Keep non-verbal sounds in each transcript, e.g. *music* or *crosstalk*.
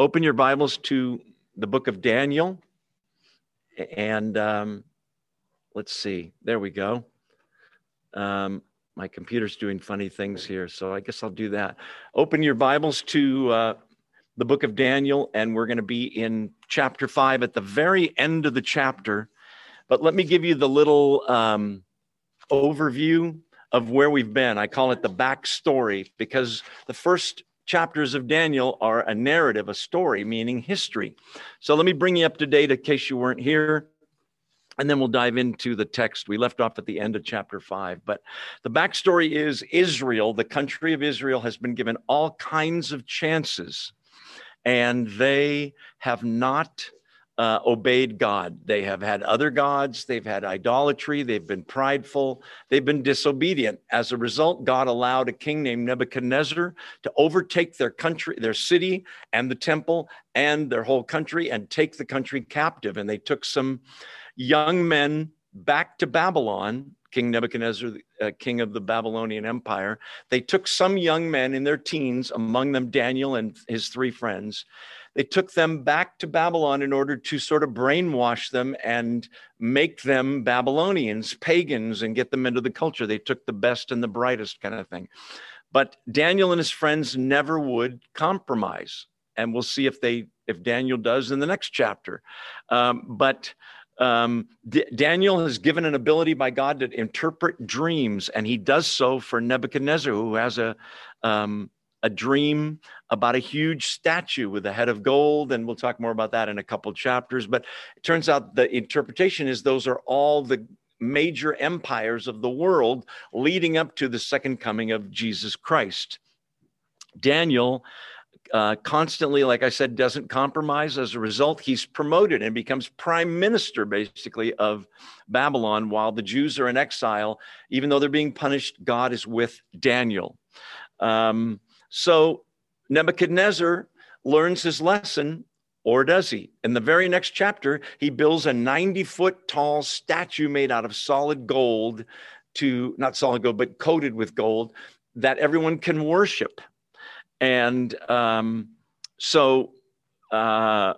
open your Bibles to the book of Daniel. And um, let's see, there we go. Um, my computer's doing funny things here, so I guess I'll do that. Open your Bibles to uh, the book of Daniel, and we're going to be in chapter five at the very end of the chapter. But let me give you the little um, overview of where we've been. I call it the backstory because the first chapters of Daniel are a narrative, a story, meaning history. So let me bring you up to date in case you weren't here. And then we'll dive into the text. We left off at the end of chapter five. But the backstory is Israel, the country of Israel, has been given all kinds of chances, and they have not uh, obeyed God. They have had other gods, they've had idolatry, they've been prideful, they've been disobedient. As a result, God allowed a king named Nebuchadnezzar to overtake their country, their city, and the temple, and their whole country, and take the country captive. And they took some young men back to Babylon. King Nebuchadnezzar, uh, king of the Babylonian Empire, they took some young men in their teens, among them Daniel and his three friends, they took them back to Babylon in order to sort of brainwash them and make them Babylonians, pagans, and get them into the culture. They took the best and the brightest kind of thing. But Daniel and his friends never would compromise. And we'll see if they if Daniel does in the next chapter. Um, but um, D- Daniel is given an ability by God to interpret dreams, and he does so for Nebuchadnezzar, who has a um, a dream about a huge statue with a head of gold. And we'll talk more about that in a couple chapters. But it turns out the interpretation is those are all the major empires of the world leading up to the second coming of Jesus Christ. Daniel uh, constantly, like I said, doesn't compromise. As a result, he's promoted and becomes prime minister, basically, of Babylon while the Jews are in exile. Even though they're being punished, God is with Daniel. Um, so Nebuchadnezzar learns his lesson, or does he? In the very next chapter, he builds a 90 foot tall statue made out of solid gold to, not solid gold, but coated with gold that everyone can worship. And um, so uh,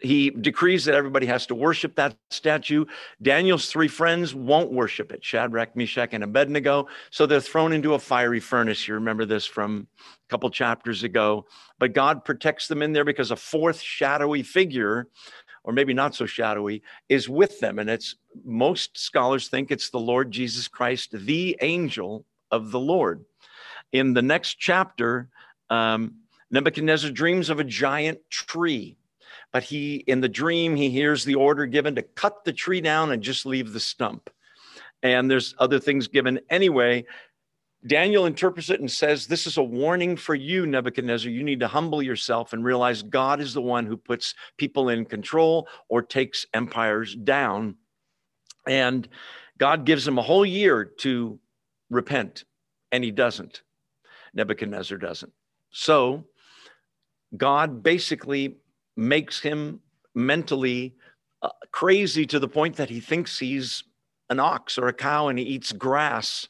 he decrees that everybody has to worship that statue. Daniel's three friends won't worship it Shadrach, Meshach, and Abednego. So they're thrown into a fiery furnace. You remember this from a couple chapters ago. But God protects them in there because a fourth shadowy figure, or maybe not so shadowy, is with them. And it's most scholars think it's the Lord Jesus Christ, the angel of the Lord. In the next chapter, um, Nebuchadnezzar dreams of a giant tree but he, in the dream, he hears the order given to cut the tree down and just leave the stump. And there's other things given anyway. Daniel interprets it and says, This is a warning for you, Nebuchadnezzar. You need to humble yourself and realize God is the one who puts people in control or takes empires down. And God gives him a whole year to repent, and he doesn't. Nebuchadnezzar doesn't. So God basically makes him mentally uh, crazy to the point that he thinks he's an ox or a cow and he eats grass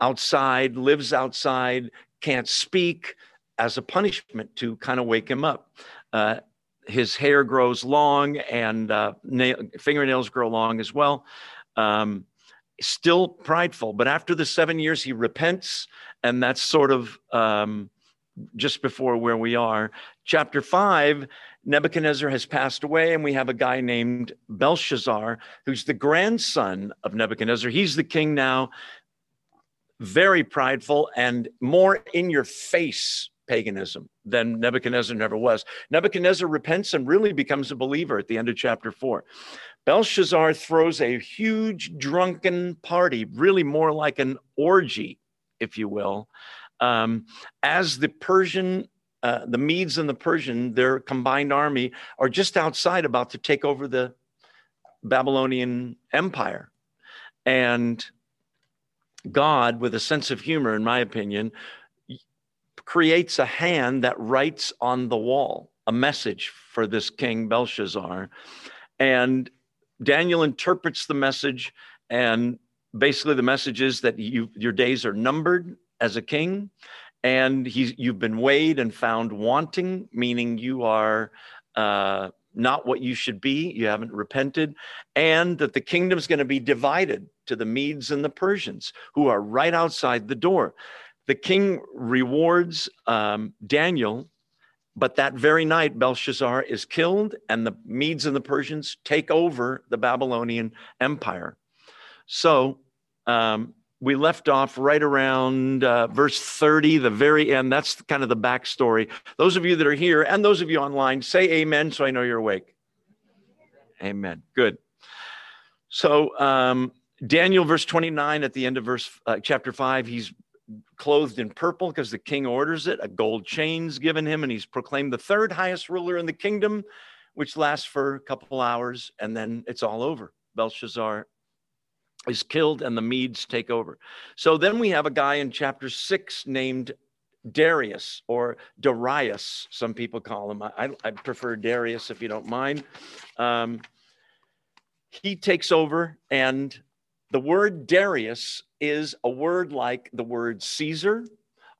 outside, lives outside, can't speak as a punishment to kind of wake him up. Uh, his hair grows long and uh, nail, fingernails grow long as well. Um, still prideful, but after the seven years, he repents, and that's sort of um, just before where we are. Chapter five Nebuchadnezzar has passed away, and we have a guy named Belshazzar, who's the grandson of Nebuchadnezzar. He's the king now, very prideful and more in your face paganism than Nebuchadnezzar never was. Nebuchadnezzar repents and really becomes a believer at the end of chapter four. Belshazzar throws a huge drunken party, really more like an orgy, if you will, um, as the Persian uh, the Medes and the Persian, their combined army, are just outside about to take over the Babylonian Empire. And God, with a sense of humor, in my opinion, creates a hand that writes on the wall a message for this king Belshazzar. And Daniel interprets the message, and basically the message is that you, your days are numbered as a king and he's you've been weighed and found wanting, meaning you are uh, not what you should be. You haven't repented, and that the kingdom's going to be divided to the Medes and the Persians, who are right outside the door. The king rewards um, Daniel, but that very night, Belshazzar is killed, and the Medes and the Persians take over the Babylonian Empire. So um, we left off right around uh, verse 30, the very end. That's kind of the backstory. Those of you that are here and those of you online, say amen so I know you're awake. Amen. Good. So, um, Daniel, verse 29, at the end of verse uh, chapter 5, he's clothed in purple because the king orders it. A gold chain's given him, and he's proclaimed the third highest ruler in the kingdom, which lasts for a couple hours, and then it's all over. Belshazzar is killed and the Medes take over. So then we have a guy in chapter six named Darius or Darius, some people call him. I, I prefer Darius if you don't mind. Um, he takes over, and the word Darius is a word like the word Caesar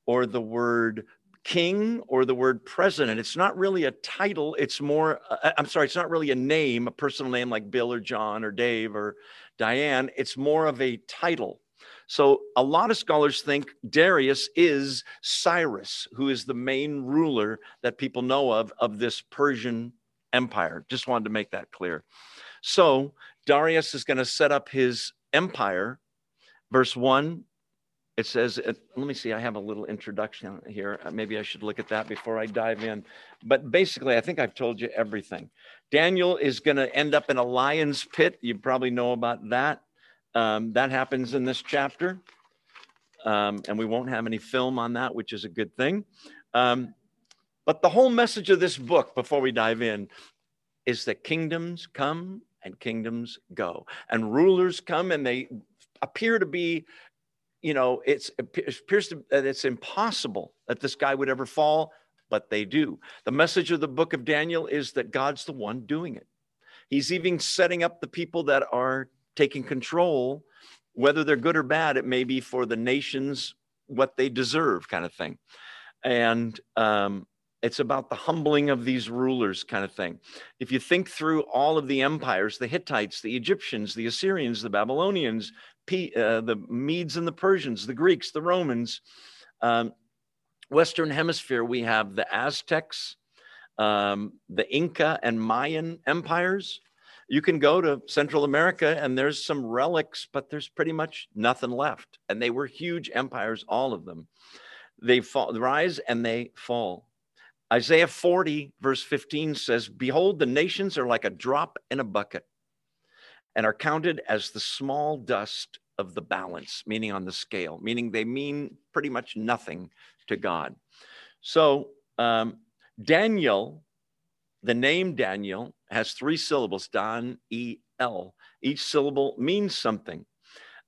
or the word king or the word president. It's not really a title. It's more, uh, I'm sorry, it's not really a name, a personal name like Bill or John or Dave or Diane, it's more of a title. So a lot of scholars think Darius is Cyrus, who is the main ruler that people know of of this Persian empire. Just wanted to make that clear. So Darius is going to set up his empire. Verse 1 it says, uh, let me see, I have a little introduction here. Uh, maybe I should look at that before I dive in. But basically, I think I've told you everything. Daniel is going to end up in a lion's pit. You probably know about that. Um, that happens in this chapter. Um, and we won't have any film on that, which is a good thing. Um, but the whole message of this book, before we dive in, is that kingdoms come and kingdoms go, and rulers come and they appear to be you know, it's, it appears to, that it's impossible that this guy would ever fall, but they do. The message of the book of Daniel is that God's the one doing it. He's even setting up the people that are taking control, whether they're good or bad, it may be for the nations what they deserve, kind of thing. And um, it's about the humbling of these rulers, kind of thing. If you think through all of the empires, the Hittites, the Egyptians, the Assyrians, the Babylonians, P, uh, the Medes and the Persians, the Greeks, the Romans. Um, Western Hemisphere, we have the Aztecs, um, the Inca and Mayan empires. You can go to Central America and there's some relics, but there's pretty much nothing left. And they were huge empires, all of them. They fall, rise and they fall. Isaiah 40, verse 15 says, Behold, the nations are like a drop in a bucket and are counted as the small dust of the balance, meaning on the scale, meaning they mean pretty much nothing to God. So, um, Daniel, the name Daniel has three syllables, Dan, E, L. Each syllable means something.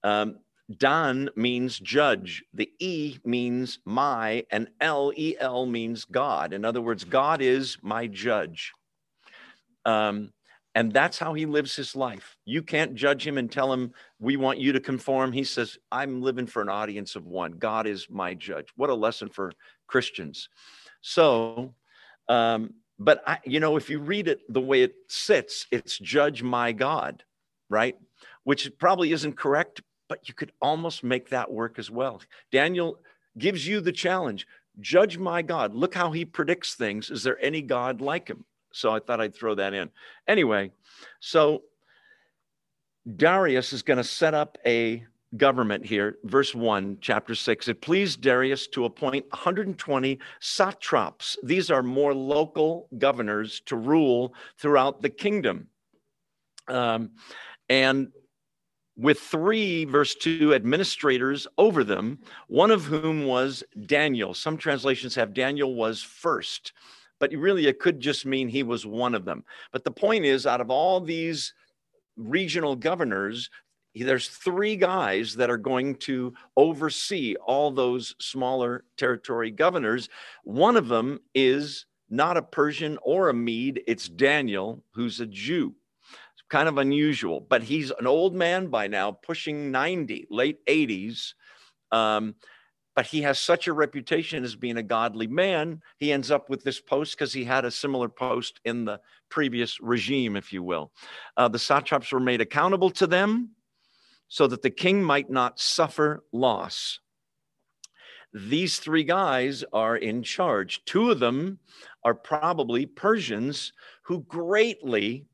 Um, Dan means judge. The E means my, and L, E, L means God. In other words, God is my judge. Um, and that's how he lives his life. You can't judge him and tell him, we want you to conform. He says, I'm living for an audience of one. God is my judge. What a lesson for Christians. So, um, but I, you know, if you read it the way it sits, it's judge my God, right? Which probably isn't correct, but you could almost make that work as well. Daniel gives you the challenge judge my God. Look how he predicts things. Is there any God like him? So I thought I'd throw that in. Anyway, so Darius is going to set up a government here. Verse 1, chapter 6. It pleased Darius to appoint 120 satraps. These are more local governors to rule throughout the kingdom. Um, and with three, verse 2, administrators over them, one of whom was Daniel. Some translations have Daniel was first but really it could just mean he was one of them. But the point is, out of all these regional governors, there's three guys that are going to oversee all those smaller territory governors. One of them is not a Persian or a Mede, it's Daniel, who's a Jew. It's kind of unusual, but he's an old man by now, pushing 90, late 80s. Um, but he has such a reputation as being a godly man. He ends up with this post because he had a similar post in the previous regime, if you will. Uh, the satraps were made accountable to them so that the king might not suffer loss. These three guys are in charge. Two of them are probably Persians who greatly,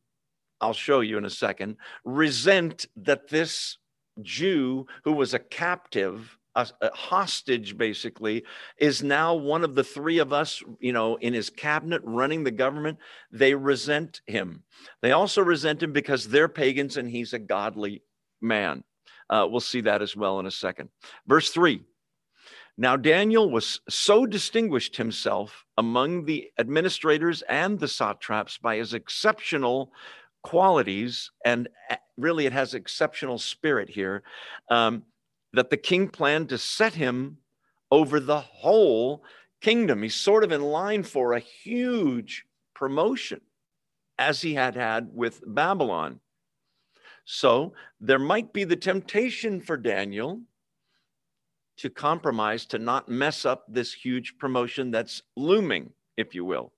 I'll show you in a second, resent that this Jew who was a captive a, a, hostage basically is now one of the three of us you know in his cabinet running the government. They resent him. They also resent him because they're pagans and he's a godly man. Uh, we'll see that as well in a second. Verse 3 now daniel was so distinguished himself among the administrators and the satraps by his exceptional qualities and uh, really it has exceptional spirit here. Um, that the king planned to set him over the whole kingdom. He's sort of in line for a huge promotion as he had had with Babylon. So there might be the temptation for Daniel to compromise, to not mess up this huge promotion that's looming, if you will.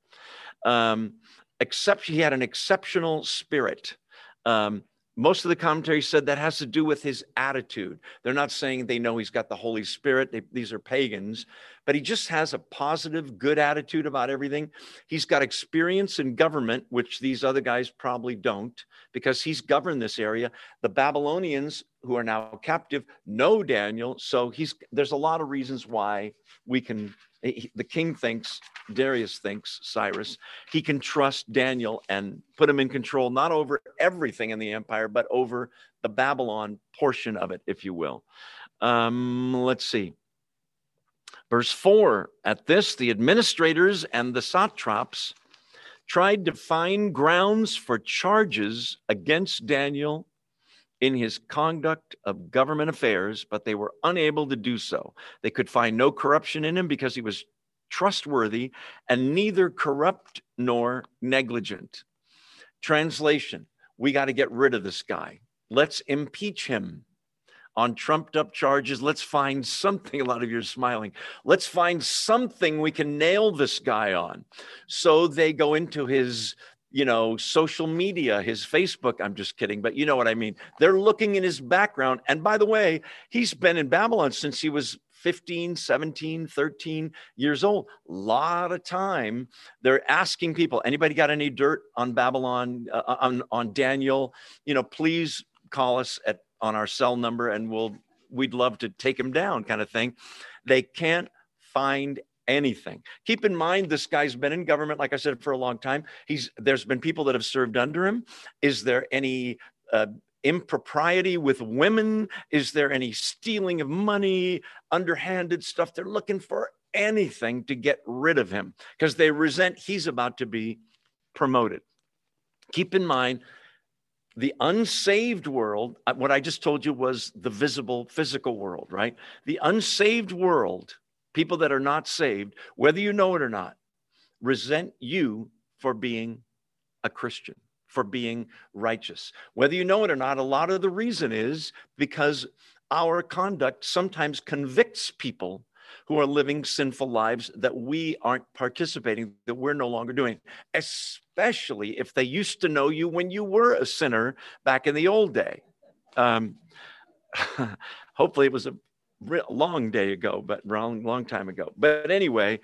Um, except he had an exceptional spirit. Um, most of the commentary said that has to do with his attitude. They're not saying they know he's got the Holy Spirit. They, these are pagans, but he just has a positive, good attitude about everything. He's got experience in government, which these other guys probably don't, because he's governed this area. The Babylonians, who are now captive, know Daniel. So he's there's a lot of reasons why we can the king thinks, Darius thinks, Cyrus, he can trust Daniel and put him in control, not over everything in the empire, but over the Babylon portion of it, if you will. Um, let's see. Verse 4 At this, the administrators and the satraps tried to find grounds for charges against Daniel in his conduct of government affairs, but they were unable to do so. They could find no corruption in him because he was trustworthy and neither corrupt nor negligent. Translation We got to get rid of this guy. Let's impeach him on trumped up charges. Let's find something. A lot of you are smiling. Let's find something we can nail this guy on. So they go into his you know, social media, his Facebook. I'm just kidding, but you know what I mean. They're looking in his background. And by the way, he's been in Babylon since he was 15, 17, 13 years old. A lot of time they're asking people, anybody got any dirt on Babylon, uh, uh, on, on Daniel? You know, please call us at on our cell number and we'll we'd love to take him down kind of thing. They can't find anything. Keep in mind, this guy's been in government, like I said, for a long time. He's there's been people that have served under him. Is there any uh, impropriety with women? Is there any stealing of money, underhanded stuff? They're looking for anything to get rid of him because they resent he's about to be promoted. Keep in mind, the unsaved world, uh, what I just told you was the visible physical world, right? The unsaved world people that are not saved, whether you know it or not, resent you for being a Christian, for being righteous. Whether you know it or not, a lot of the reason is because our conduct sometimes convicts people who are living sinful lives that we aren't participating, that we're no longer doing, especially if they used to know you when you were a sinner back in the old day. Um, *laughs* hopefully, it was a long day ago, but long, long time ago. But anyway,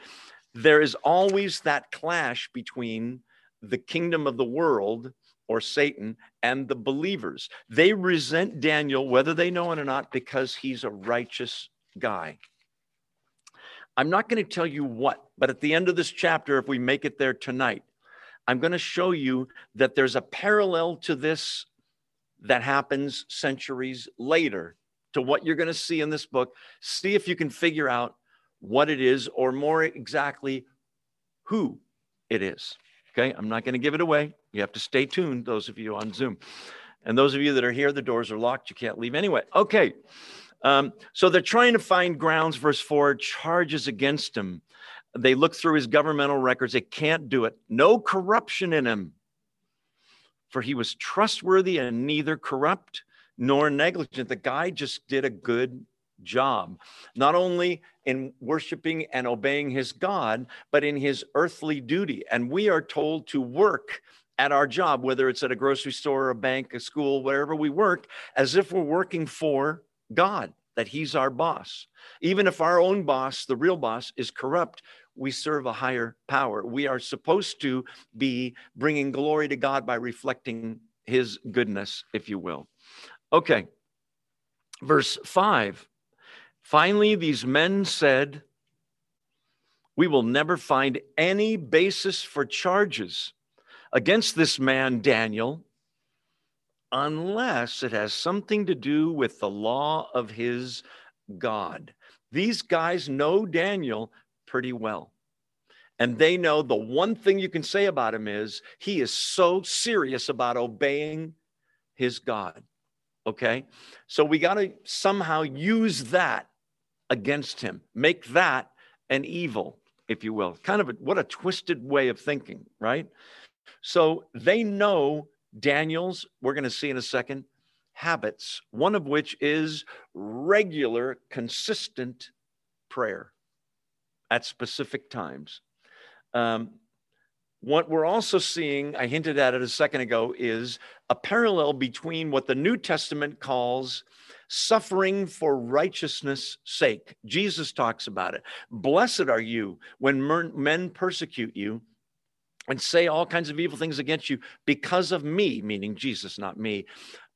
there is always that clash between the kingdom of the world or Satan and the believers. They resent Daniel, whether they know it or not, because he's a righteous guy. I'm not going to tell you what, but at the end of this chapter, if we make it there tonight, I'm going to show you that there's a parallel to this that happens centuries later to what you're going to see in this book. See if you can figure out what it is, or more exactly, who it is. Okay, I'm not going to give it away. You have to stay tuned, those of you on Zoom. And those of you that are here, the doors are locked. You can't leave anyway. Okay, um, so they're trying to find grounds, verse 4, charges against him. They look through his governmental records. They can't do it. No corruption in him. For he was trustworthy and neither corrupt nor negligent. The guy just did a good job, not only in worshiping and obeying his God, but in his earthly duty. And we are told to work at our job, whether it's at a grocery store, a bank, a school, wherever we work, as if we're working for God, that he's our boss. Even if our own boss, the real boss, is corrupt, we serve a higher power. We are supposed to be bringing glory to God by reflecting his goodness, if you will. Okay, verse 5 Finally, these men said, We will never find any basis for charges against this man, Daniel, unless it has something to do with the law of his God. These guys know Daniel pretty well. And they know the one thing you can say about him is he is so serious about obeying his God. Okay. So we got to somehow use that against him. Make that an evil, if you will. Kind of a, what a twisted way of thinking, right? So they know Daniel's, we're going to see in a second, habits, one of which is regular, consistent prayer at specific times. Um, what we're also seeing, I hinted at it a second ago, is a parallel between what the New Testament calls suffering for righteousness' sake. Jesus talks about it. Blessed are you when men persecute you and say all kinds of evil things against you because of me, meaning Jesus, not me.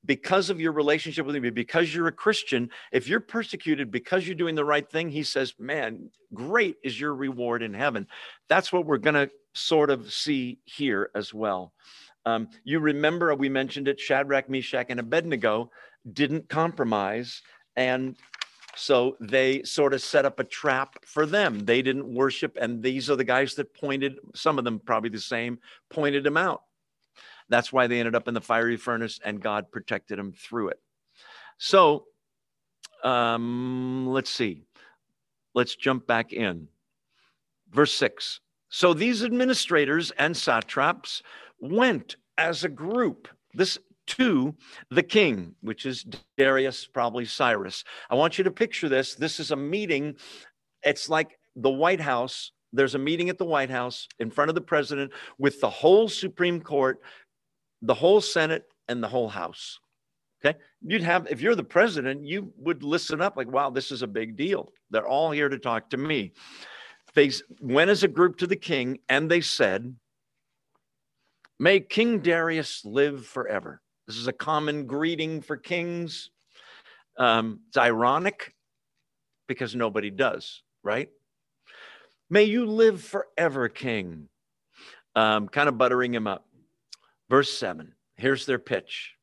Because of your relationship with me, because you're a Christian, if you're persecuted because you're doing the right thing, he says, Man, great is your reward in heaven. That's what we're going to sort of see here as well. Um, you remember, we mentioned it Shadrach, Meshach, and Abednego didn't compromise. And so they sort of set up a trap for them. They didn't worship. And these are the guys that pointed, some of them probably the same, pointed them out. That's why they ended up in the fiery furnace and God protected them through it. So um, let's see. Let's jump back in. Verse six. So these administrators and satraps went as a group. This to the king, which is Darius, probably Cyrus. I want you to picture this. This is a meeting. It's like the White House. There's a meeting at the White House in front of the president with the whole Supreme Court, the whole Senate, and the whole House. Okay. You'd have, if you're the president, you would listen up like, wow, this is a big deal. They're all here to talk to me. They went as a group to the king and they said, May King Darius live forever. This is a common greeting for kings. Um, it's ironic because nobody does, right? May you live forever, king. Um, kind of buttering him up. Verse 7, here's their pitch.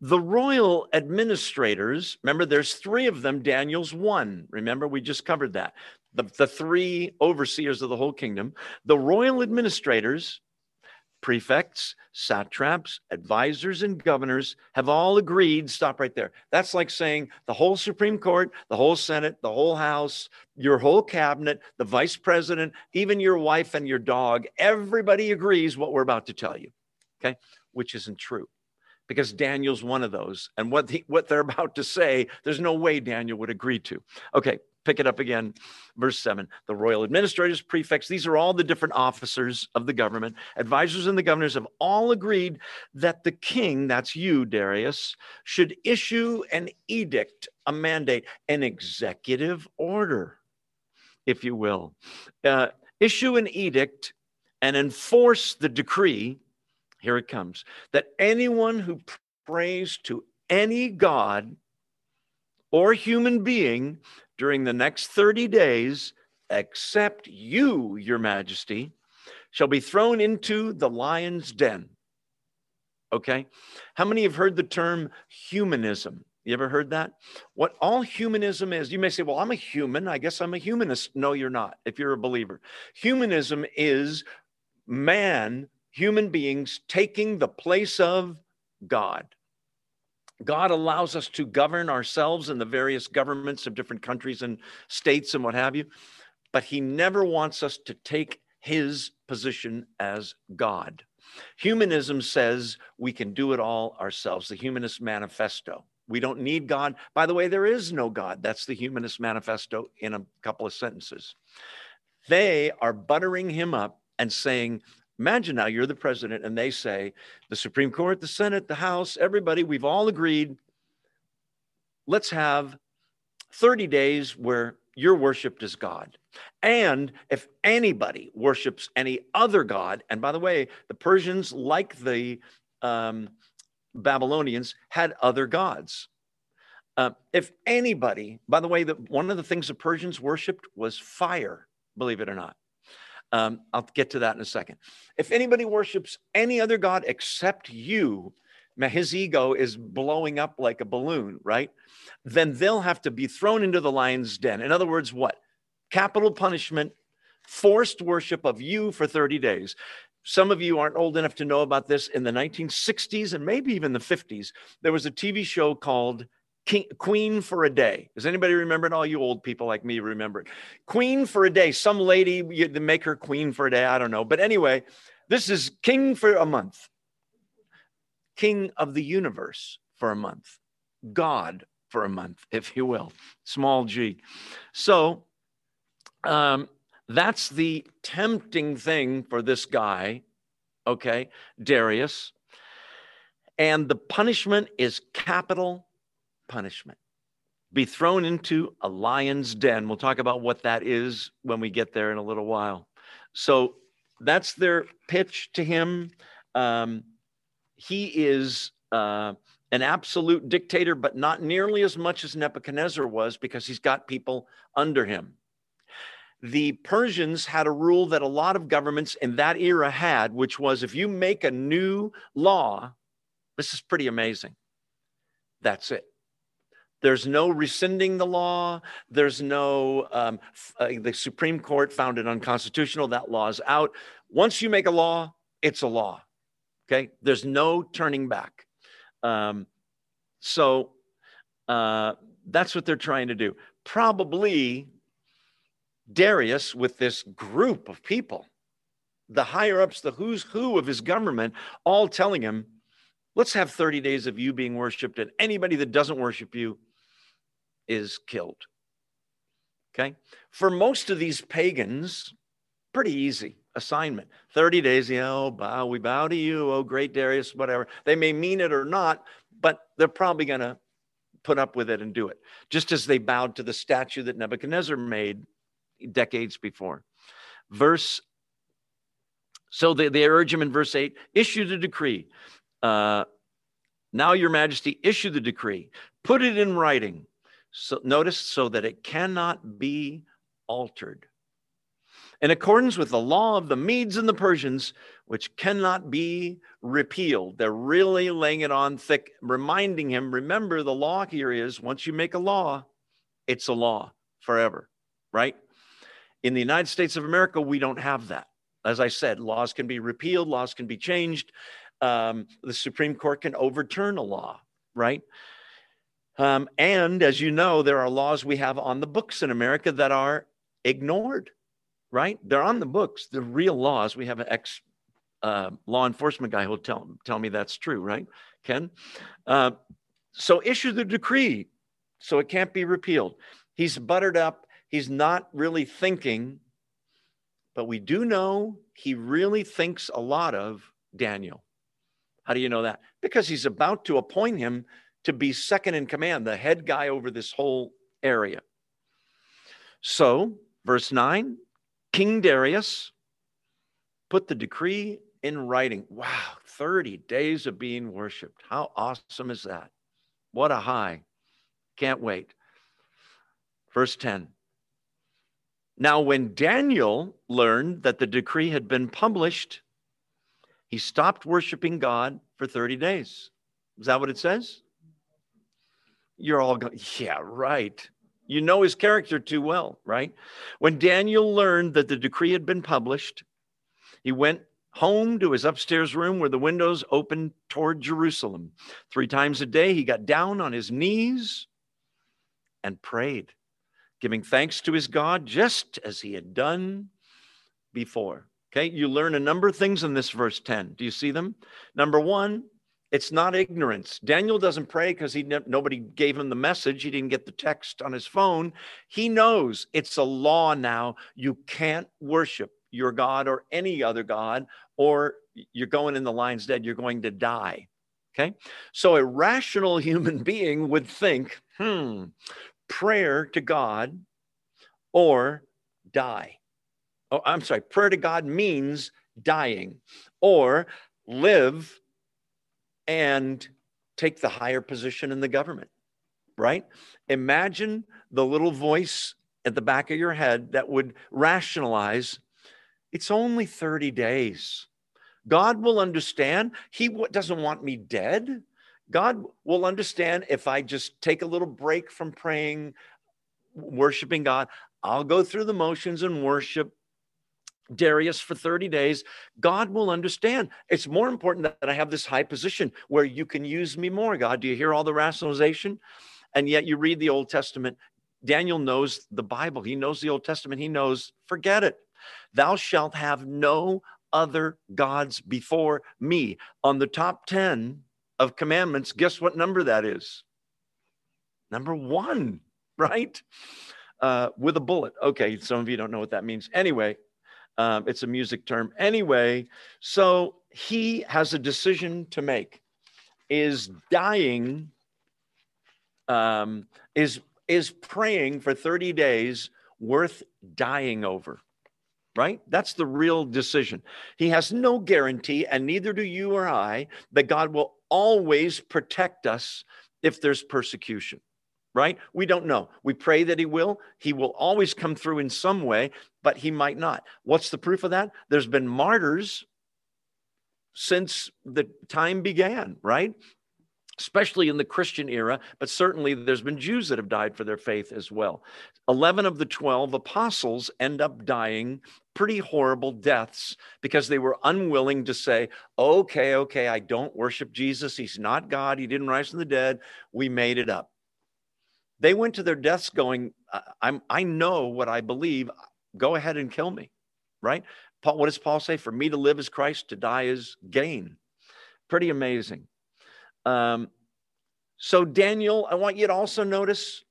The royal administrators, remember, there's three of them, Daniel's one. Remember, we just covered that. The, the three overseers of the whole kingdom. The royal administrators prefects, satraps, advisors, and governors have all agreed. Stop right there. That's like saying the whole Supreme Court, the whole Senate, the whole House, your whole cabinet, the vice president, even your wife and your dog, everybody agrees what we're about to tell you. Okay, which isn't true. Because Daniel's one of those. And what, the, what they're *laughs* about to say, there's no way Daniel would agree to. Okay, pick it up again, verse 7. The royal administrators, prefects, these are all the different officers of the government. Advisors and the governors have all agreed that the king, that's you, Darius, should issue an edict, a mandate, an executive order, if you will. Uh, issue an edict and enforce the decree. Here it comes that anyone who prays to any God or human being during the next 30 days, except you, your majesty, shall be thrown into the lion's den. Okay? How many have heard the term humanism? You ever heard that? What all humanism is, you may say, well, I'm a human. I guess I'm a humanist. No, you're not, if you're a believer. Humanism is man, human beings, taking the place of God. God allows us to govern ourselves in the various governments of different countries and states and what have you, but He never wants us to take His position as God. Humanism says we can do it all ourselves, the Humanist Manifesto. We don't need God. By the way, there is no God. That's the Humanist Manifesto in a couple of sentences. They are buttering him up and saying, Imagine now you're the president, and they say, the Supreme Court, the Senate, the House, everybody, we've all agreed, let's have 30 days where you're worshiped as God. And if anybody worships any other God, and by the way, the Persians, like the um, Babylonians, had other gods. Uh, if anybody, by the way, the, one of the things the Persians worshipped was fire, believe it or not. Um, I'll get to that in a second. If anybody worships any other God except you, his ego is blowing up like a balloon, right? Then they'll have to be thrown into the lion's den. In other words, what? Capital punishment, forced worship of you for 30 days. Some of you aren't old enough to know about this. In the 1960s and maybe even the 50s, there was a TV show called King, Queen for a Day. Does anybody remember it? All you old people like me remember it. Queen for a Day. Some lady, you make her queen for a day. I don't know. But anyway, this is King for a month, King of the universe for a month, God for a month, if you will, small g. So um, that's the tempting thing for this guy, okay, Darius. And the punishment is capital punishment. Be thrown into a lion's den. We'll talk about what that is when we get there in a little while. So that's their pitch to him. Um, he is uh, an absolute dictator, but not nearly as much as Nebuchadnezzar was because he's got people under him the Persians had a rule that a lot of governments in that era had, which was if you make a new law, this is pretty amazing. That's it. There's no rescinding the law. There's no, um, uh, the Supreme Court found it unconstitutional. That law is out. Once you make a law, it's a law. Okay. There's no turning back. Um, so uh, that's what they're trying to do. Probably Darius with this group of people, the higher ups, the who's who of his government, all telling him, let's have 30 days of you being worshiped, and anybody that doesn't worship you is killed. Okay. For most of these pagans, pretty easy assignment 30 days, you know, bow, we bow to you, oh great Darius, whatever. They may mean it or not, but they're probably going to put up with it and do it. Just as they bowed to the statue that Nebuchadnezzar made decades before. Verse, so they, they urge him in verse 8 issue the decree. Uh, now, Your Majesty, issue the decree, put it in writing. So, notice so that it cannot be altered. In accordance with the law of the Medes and the Persians, which cannot be repealed. They're really laying it on thick, reminding him remember, the law here is once you make a law, it's a law forever, right? In the United States of America, we don't have that. As I said, laws can be repealed, laws can be changed. Um, the Supreme Court can overturn a law, right? Um, and as you know, there are laws we have on the books in America that are ignored, right? They're on the books, the real laws. We have an ex uh, law enforcement guy who'll tell, tell me that's true, right, Ken? Uh, so issue the decree so it can't be repealed. He's buttered up He's not really thinking, but we do know he really thinks a lot of Daniel. How do you know that? Because he's about to appoint him to be second in command, the head guy over this whole area. So, verse 9 King Darius put the decree in writing. Wow, 30 days of being worshiped. How awesome is that? What a high. Can't wait. Verse 10 now, when Daniel learned that the decree had been published, he stopped worshiping God for 30 days. Is that what it says? You're all going, yeah, right. You know his character too well, right? When Daniel learned that the decree had been published, he went home to his upstairs room where the windows opened toward Jerusalem. Three times a day, he got down on his knees and prayed giving thanks to his God just as he had done before. Okay, you learn a number of things in this verse 10. Do you see them? Number one, It's not ignorance. Daniel doesn't pray because he nobody gave him the message. He didn't get the text on his phone. He knows it's a law now. You can't worship your God or any other God, or you're going in the lion's dead. You're going to die. Okay. So a rational *laughs* human being would think, hmm, prayer to God or die. Oh, I'm sorry. Prayer to God means dying or live and take the higher position in the government, right? Imagine the little voice at the back of your head that would rationalize it's only 30 days. God will understand. He doesn't want me dead. God will understand if I just take a little break from praying, worshiping God. I'll go through the motions and worship Darius for 30 days, God will understand. It's more important that I have this high position where you can use me more, God. Do you hear all the rationalization? And yet you read the Old Testament. Daniel knows the Bible, he knows the Old Testament. He knows, forget it. Thou shalt have no other gods before me. On the top 10 of commandments, guess what number that is? Number one, *laughs* right? Uh, with a bullet. Okay, some of you don't know what that means. Anyway, um, it's a music term. Anyway, so he has a decision to make. Is dying, um, is, is praying for 30 days worth dying over? Right? That's the real decision. He has no guarantee, and neither do you or I, that God will always protect us if there's persecution right? We don't know. We pray that he will. He will always come through in some way, but he might not. What's the proof of that? There's been martyrs since the time began, right? Especially in the Christian era, but certainly there's been Jews that have died for their faith as well. 11 of the 12 apostles end up dying pretty horrible deaths because they were unwilling to say, okay, okay, I don't worship Jesus. He's not God. He didn't rise from the dead. We made it up. They went to their deaths going, I'm, I know what I believe. Go ahead and kill me, right? Paul, what does Paul say? For me to live is Christ, to die is gain. Pretty amazing. Um, so, Daniel, I want you to also notice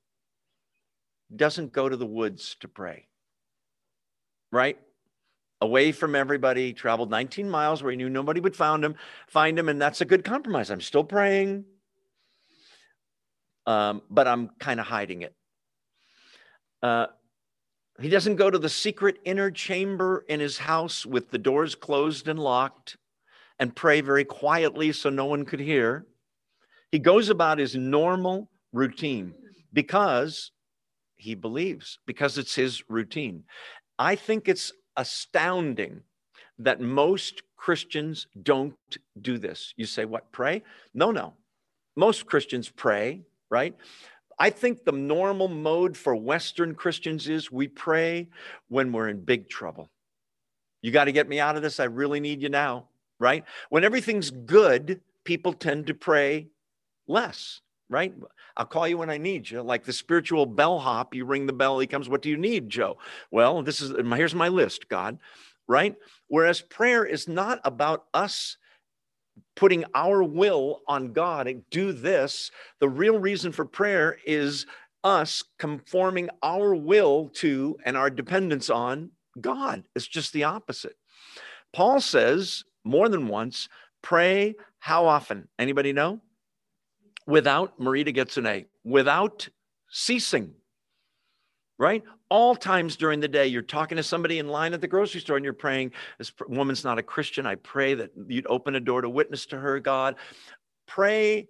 doesn't go to the woods to pray, right? Away from everybody, traveled 19 miles where he knew nobody would find him, find him, and that's a good compromise. I'm still praying um, but I'm kind of hiding it. Uh, he doesn't go to the secret inner chamber in his house with the doors closed and locked and pray very quietly so no one could hear. He goes about his normal routine because he believes, because it's his routine. I think it's astounding that most Christians don't do this. You say, what, pray? No, no. Most Christians pray right? I think the normal mode for Western Christians is we pray when we're in big trouble. You got to get me out of this. I really need you now, right? When everything's good, people tend to pray less, right? I'll call you when I need you. Like the spiritual bellhop, you ring the bell, he comes, What do you need, Joe? Well, this is here's my list, God, right? Whereas prayer is not about us putting our will on God and do this. The real reason for prayer is us conforming our will to and our dependence on God. It's just the opposite. Paul says more than once, pray how often? Anybody know? Without, Marita gets an A, without ceasing, right? all times during the day you're talking to somebody in line at the grocery store and you're praying this woman's not a christian. I pray that you'd open a door to witness to her god. Pray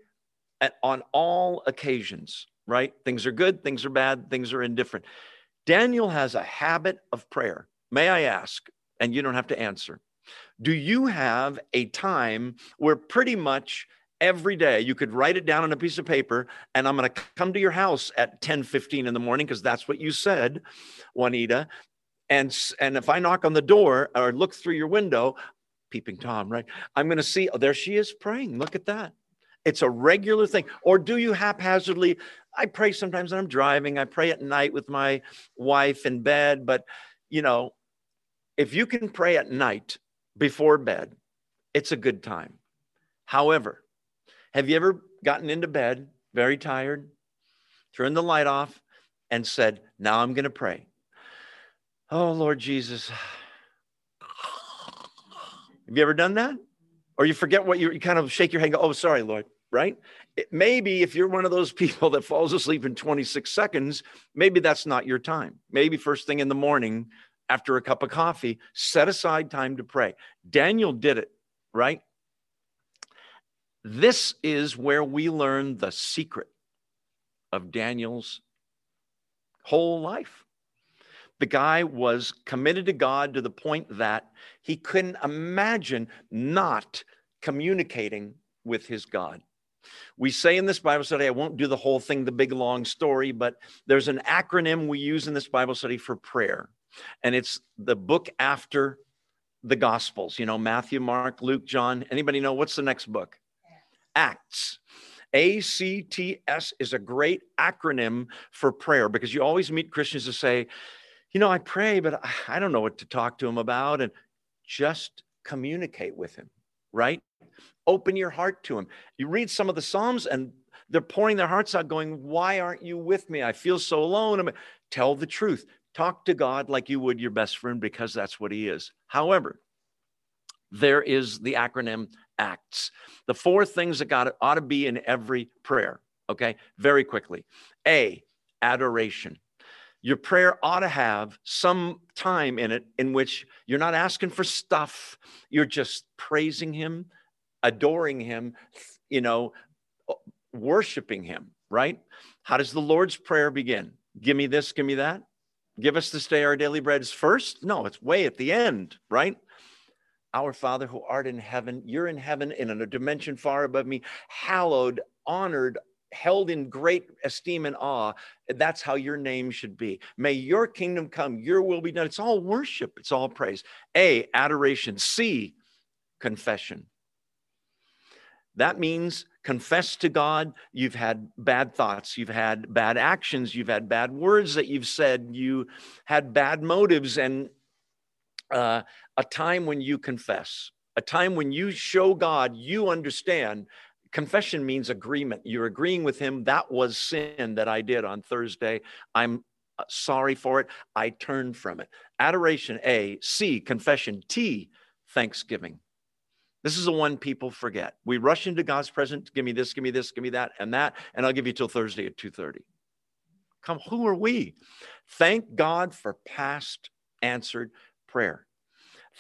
at, on all occasions right? Things are good things are bad things are indifferent. Daniel has a habit of prayer. May i ask and you don't have to answer do you have a time where pretty much every day. You could write it down on a piece of paper, and I'm going to come to your house at 10 15 in the morning because that's what you said, Juanita. And, and if I knock on the door or look through your window, peeping Tom, right? I'm going to see, oh, there she is praying. Look at that. It's a regular thing. Or do you haphazardly? I pray sometimes when I'm driving, I pray at night with my wife in bed. But, you know, if you can pray at night before bed, it's a good time. However, Have you ever gotten into bed very tired, turned the light off, and said, Now I'm going to pray? Oh, Lord Jesus. Have you ever done that? Or you forget what you, you kind of shake your head go, Oh, sorry, Lord, right? It, maybe if you're one of those *laughs* people that falls asleep in 26 seconds, maybe that's not your time. Maybe first thing in the morning after a cup of coffee, set aside time to pray. Daniel did it, right? This is where we learn the secret of Daniel's whole life. The guy was committed to God to the point that he couldn't imagine not communicating with his God. We say in this Bible study, I won't do the whole thing, the big long story, but there's an acronym we use in this Bible study for prayer. And it's the book after the Gospels, you know, Matthew, Mark, Luke, John. Anybody know what's the next book? Acts. ACTS is a great acronym for prayer because you always meet Christians to say, you know, I pray, but I don't know what to talk to him about. And just communicate with him, right? Open your heart to him. You read some of the Psalms and they're pouring their hearts out, going, Why aren't you with me? I feel so alone. I mean, tell the truth. Talk to God like you would your best friend because that's what he is. However, there is the acronym ACTS. The four things that God ought to be in every prayer. Okay, very quickly. A, adoration. Your prayer ought to have some time in it in which you're not asking for stuff, you're just praising Him, adoring Him, you know, worshiping Him, right? How does the Lord's Prayer begin? Give me this, give me that. Give us this day our daily breads first? No, it's way at the end, right? Our Father who art in heaven, you're in heaven in a dimension far above me, hallowed, honored, held in great esteem and awe. That's how your name should be. May your kingdom come, your will be done. It's all worship, it's all praise. A, adoration. C, confession. That means confess to God you've had bad thoughts, you've had bad actions, you've had bad words that you've said, you had bad motives, and uh, a time when you confess, a time when you show God you understand. Confession means agreement. You're agreeing with Him. That was sin that I did on Thursday. I'm uh, sorry for it. I turn from it. Adoration, A. C, confession. T, thanksgiving. This is the one people forget. We rush into God's presence. Give me this, give me this, give me that, and that, and I'll give you till Thursday at 2:30. Come, who are we? Thank God for past answered prayer.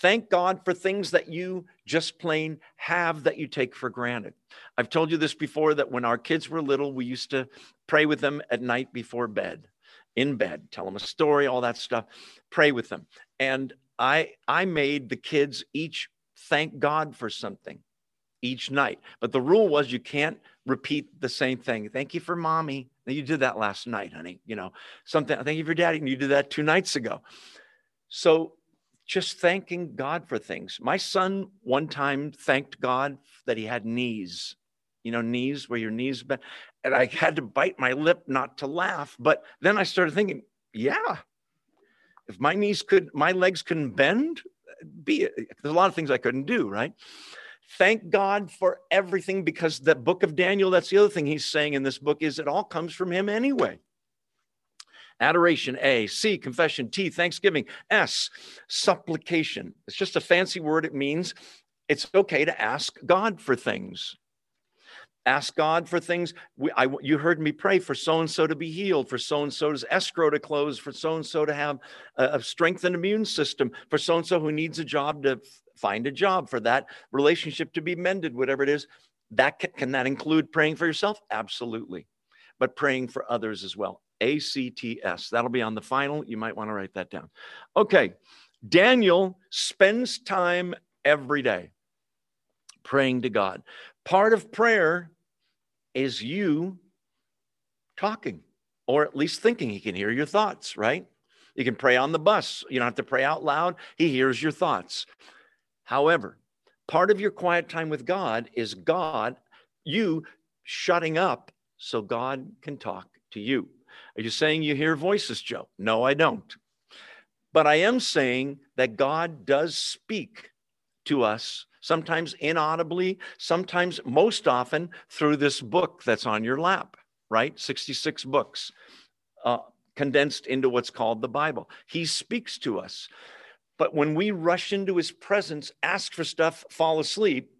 Thank God for things that you just plain have that you take for granted. I've told you this before that when our kids were little, we used to pray with them at night before bed, in bed, tell them a story, all that stuff, pray with them. And I I made the kids each thank God for something each night. But the rule was you can't repeat the same thing. Thank you for mommy. You did that last night, honey. You know, something. Thank you for daddy. And you did that two nights ago. So just thanking God for things. My son one time thanked God that he had knees, you know, knees where your knees bent. And I had to bite my lip not to laugh. But then I started thinking, yeah, if my knees could, my legs couldn't bend, be there's a lot of things I couldn't do, right? Thank God for everything because the book of Daniel, that's the other thing he's saying in this book, is it all comes from him anyway. Adoration, A. C, confession. T, thanksgiving. S, supplication. It's just a fancy word. It means it's okay to ask God for things. Ask God for things. We, I, you heard me pray for so and so to be healed, for so and so's escrow to close, for so and so to have a, a strengthened immune system, for so and so who needs a job to find a job, for that relationship to be mended, whatever it is. That can, can that include praying for yourself? Absolutely, but praying for others as well. ACTS. That'll be on the final. You might want to write that down. Okay. Daniel spends time every day praying to God. Part of prayer is you talking or at least thinking. He can hear your thoughts, right? You can pray on the bus. You don't have to pray out loud. He hears your thoughts. However, part of your quiet time with God is God, you shutting up so God can talk to you. Are you saying you hear voices, Joe? No, I don't. But I am saying that God does speak to us sometimes inaudibly, sometimes most often through this book that's on your lap, right? 66 books uh, condensed into what's called the Bible. He speaks to us. But when we rush into his presence, ask for stuff, fall asleep,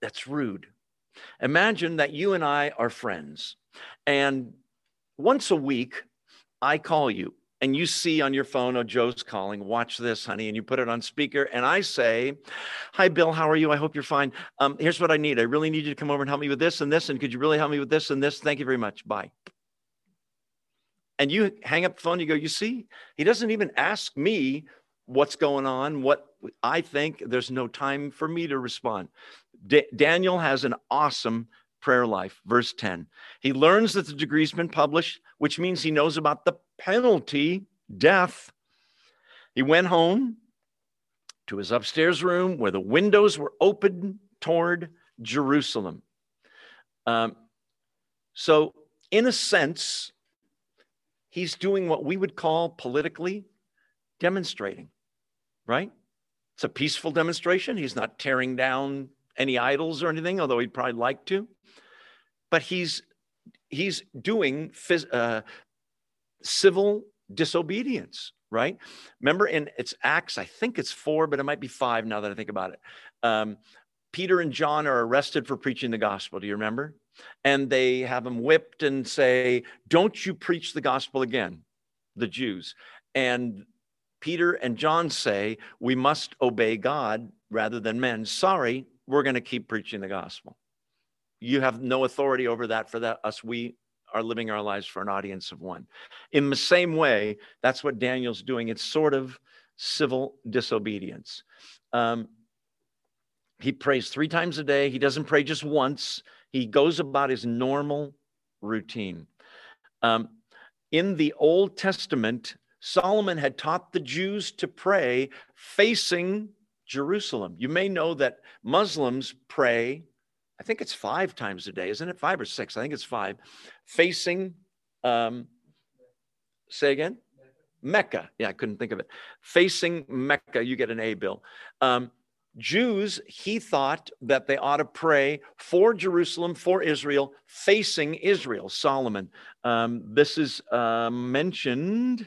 that's rude. Imagine that you and I are friends, and once a week, I call you and you see on your phone, oh, Joe's calling, watch this, honey, and you put it on speaker. And I say, Hi, Bill, how are you? I hope you're fine. Um, here's what I need. I really need you to come over and help me with this and this. And could you really help me with this and this? Thank you very much. Bye. And you hang up the phone, you go, You see, he doesn't even ask me what's going on, what I think. There's no time for me to respond. D- Daniel has an awesome prayer life. Verse 10. He learns that the degree's been published, which means he knows about the penalty, death. He went home to his upstairs room where the windows were open toward Jerusalem. Um, so, in a sense, he's doing what we would call politically demonstrating, right? It's a peaceful demonstration. He's not tearing down any idols or anything, although he'd probably like to but he's he's doing phys- uh, civil disobedience right? Remember in it's acts i think it's four but it might be five now that i think about it. Um, peter and john are arrested for preaching the gospel. Do you remember? And they have them whipped and say don't you preach the gospel again the jews. And peter and john say we must obey god rather than men. Sorry we're going to keep preaching the gospel you have no authority over that for that us we are living our lives for an audience of one. In the same way that's what daniel's doing. It's sort of civil disobedience. Um, he prays three times a day. He doesn't pray just once. He goes about his normal routine. Um, in the old testament solomon had taught the jews to pray facing jerusalem. You may know that muslims pray I think it's five times a day, isn't it? Five or six? I think it's five. Facing, um, say again? Mecca. Yeah, I couldn't think of it. Facing Mecca, you get an A bill. Um, Jews, he thought that they ought to pray for Jerusalem, for Israel, facing Israel. Solomon. Um, this is uh, mentioned.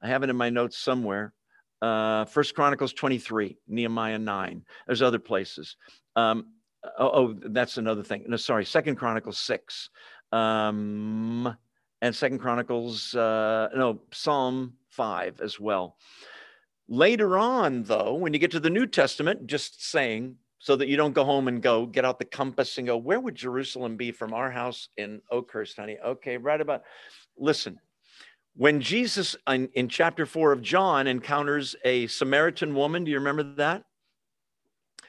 I have it in my notes somewhere. Uh, First Chronicles 23, Nehemiah 9. There's other places. Um, oh, oh, that's another thing. No, sorry, Second Chronicles six, um, and Second Chronicles, uh, no, Psalm five as well. Later on, though, when you get to the New Testament, just saying so that you don't go home and go get out the compass and go, where would Jerusalem be from our house in Oakhurst, honey? Okay, right about. Listen, when Jesus in, in chapter four of John encounters a Samaritan woman, do you remember that?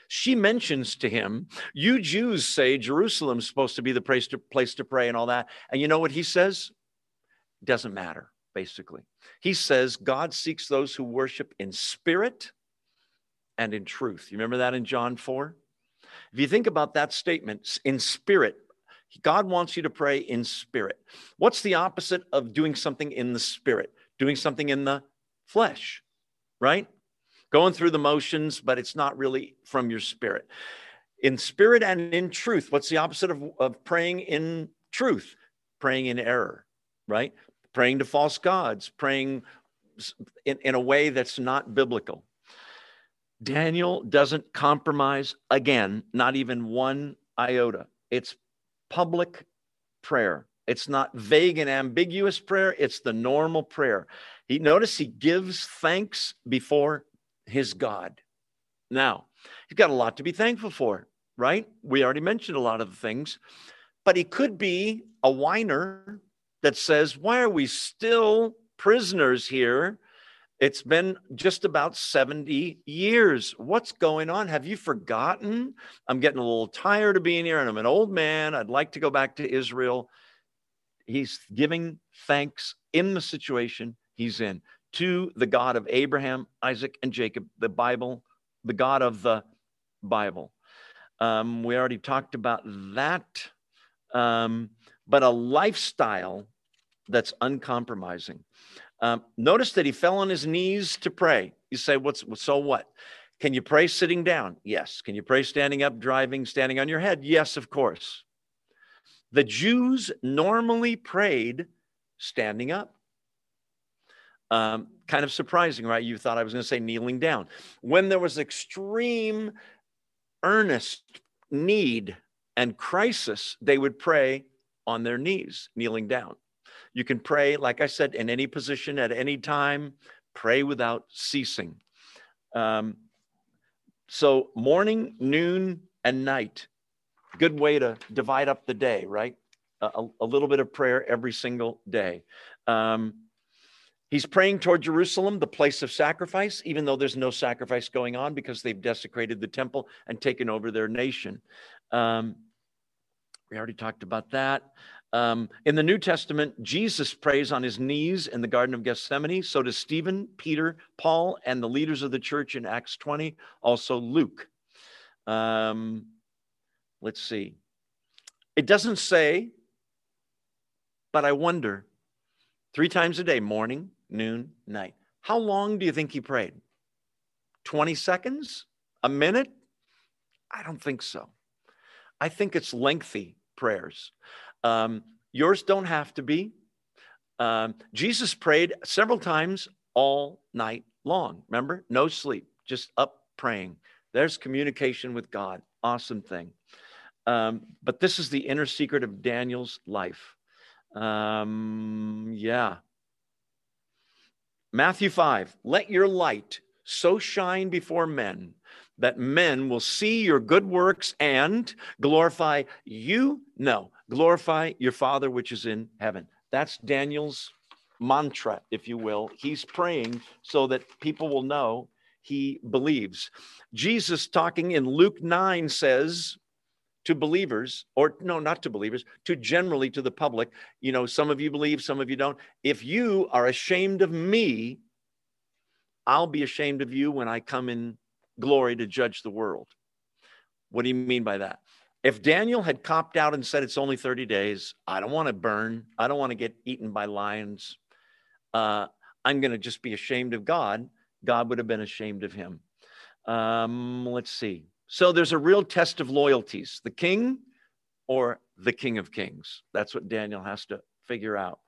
She mentions to him, You Jews say Jerusalem's supposed to be the place to, place to pray and all that. And you know what he says? Doesn't matter, basically. He says, God seeks those who worship in spirit and in truth. You remember that in John 4? If you think about that statement, in spirit, God wants you to pray in spirit. What's the opposite of doing something in the spirit? Doing something in the flesh, right? Going through the motions, but it's not really from your spirit. In spirit and in truth, what's the opposite of, of praying in truth? Praying in error, right? Praying to false gods, praying in, in a way that's not biblical. Daniel doesn't compromise again, not even one iota. It's public prayer. It's not vague and ambiguous prayer, it's the normal prayer. He notice he gives thanks before his God. Now, he's got a lot to be thankful for, right? We already mentioned a lot of the things, but he could be a whiner that says, Why are we still prisoners here? It's been just about 70 years. What's going on? Have you forgotten? I'm getting a little tired of being here and I'm an old man. I'd like to go back to Israel. He's giving thanks in the situation he's in to the God of Abraham, Isaac, and Jacob, the Bible, the God of the Bible. Um, we already talked about that. Um, but a lifestyle that's uncompromising. Um, notice that he fell on his knees to pray. You say, "What's so what?" Can you pray sitting down? Yes. Can you pray standing up, driving, standing on your head? Yes, of course. The Jews normally prayed standing up. Um, kind of surprising, right? You thought I was going to say kneeling down. When there was extreme, earnest need and crisis, they would pray on their knees, kneeling down. You can pray, like I said, in any position at any time, pray without ceasing. Um, so, morning, noon, and night, good way to divide up the day, right? A, a little bit of prayer every single day. Um, he's praying toward Jerusalem, the place of sacrifice, even though there's no sacrifice going on because they've desecrated the temple and taken over their nation. Um, we already talked about that. Um, in the New Testament, Jesus prays on his knees in the Garden of Gethsemane. So does Stephen, Peter, Paul, and the leaders of the church in Acts 20, also Luke. Um, let's see. It doesn't say, but I wonder three times a day morning, noon, night. How long do you think he prayed? 20 seconds? A minute? I don't think so. I think it's lengthy prayers. Um, yours don't have to be. Um, Jesus prayed several times all night long. Remember? No sleep, just up praying. There's communication with God. Awesome thing. Um, but this is the inner secret of Daniel's life. Um, yeah. Matthew 5 Let your light so shine before men that men will see your good works and glorify you? No, glorify your Father which is in heaven. That's Daniel's mantra, if you will. He's praying so that people will know he believes. Jesus, talking in Luke 9, says, to believers, or no, not to believers, to generally to the public. You know, some of you believe, some of you don't. If you are ashamed of me, I'll be ashamed of you when I come in glory to judge the world. What do you mean by that? If Daniel had copped out and said it's only 30 days, I don't want to burn, I don't want to get eaten by lions, uh, I'm going to just be ashamed of God, God would have been ashamed of him. Um, let's see. So there's a real test of loyalties the king or the king of kings. That's what Daniel has to figure out.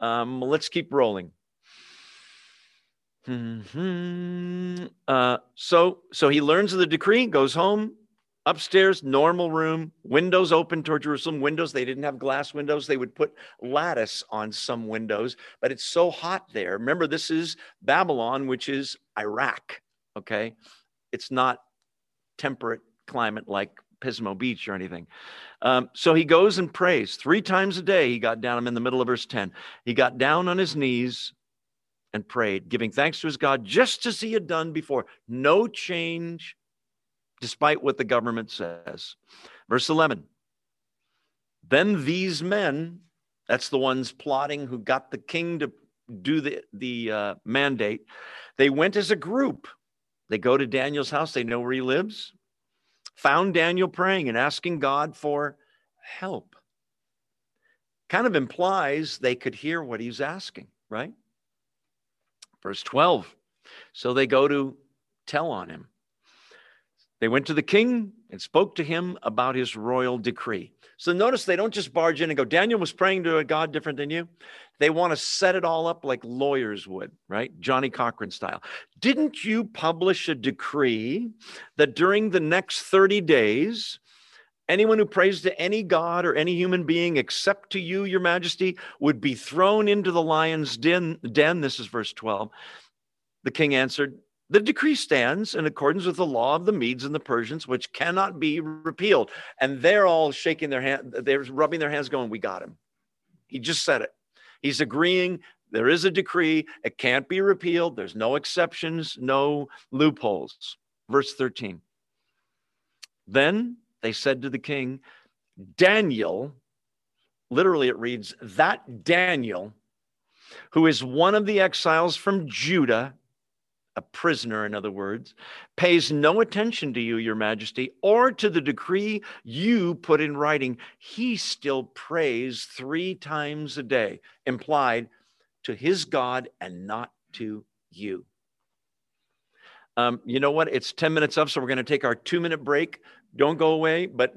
Um, let's keep rolling. Mm-hmm. Uh, so, so he learns of the decree, goes home, upstairs, normal room, windows open toward Jerusalem. Windows, they didn't have glass windows. They would put lattice on some windows, but it's so hot there. Remember, this is Babylon, which is Iraq. Okay. It's not temperate climate like Pismo Beach or anything. Um, so he goes and prays three times a day. He got down, I'm in the middle of verse 10. He got down on his knees and prayed, giving thanks to his God just as he had done before. No change, despite what the government says. Verse 11 Then these men, that's the ones plotting who got the king to do the, the uh, mandate, they went as a group. They go to Daniel's house, they know where he lives, found Daniel praying and asking God for help. Kind of implies they could hear what he's asking, right? Verse 12. So they go to tell on him. They went to the king and spoke to him about his royal decree. So notice they don't just barge in and go, Daniel was praying to a God different than you. They want to set it all up like lawyers would, right? Johnnie Cochran style. Didn't you publish a decree that during the next 30 days, Anyone who prays to any god or any human being except to you, your majesty, would be thrown into the lion's den. den. This is verse 12. The king answered, The decree stands in accordance with the law of the Medes and the Persians, which cannot be repealed. And they're all shaking their hand, they're rubbing their hands, going, We got him. He just said it. He's agreeing there is a decree, it can't be repealed, there's no exceptions, no loopholes. Verse 13. Then they said to the king, Daniel, literally it reads, that Daniel, who is one of the exiles from Judah, a prisoner, in other words, pays no attention to you, your majesty, or to the decree you put in writing. He still prays three times a day, implied to his God and not to you. Um, you know what? It's 10 minutes up, so we're going to take our two minute break. Don't go away, but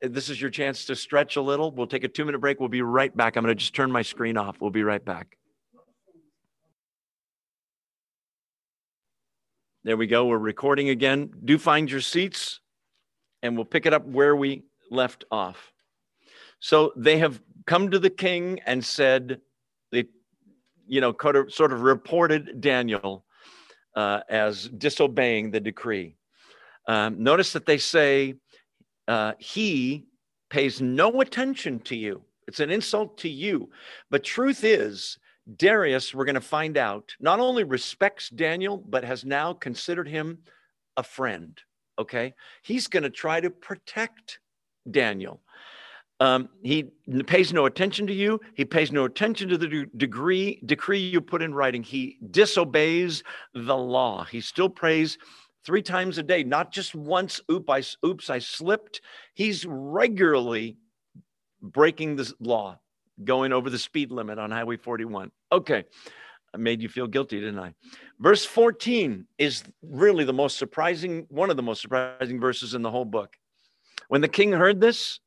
this is your chance to stretch a little. We'll take a two minute break. We'll be right back. I'm going to just turn my screen off. We'll be right back. There we go. We're recording again. Do find your seats and we'll pick it up where we left off. So they have come to the king and said, they, you know, sort of reported Daniel uh, as disobeying the decree. Um, notice that they say, uh, he pays no attention to you. It's an insult to you. But truth is, Darius, we're going to find out, not only respects Daniel, but has now considered him a friend. Okay. He's going to try to protect Daniel. Um, he pays no attention to you. He pays no attention to the degree decree you put in writing. He disobeys the law. He still prays three times a day, not just once. Oops, I, oops, I slipped. He's regularly breaking the law, going over the speed limit on Highway 41. Okay, I made you feel guilty, didn't I? Verse 14 is really the most surprising, one of the most surprising verses in the whole book. When the king heard this,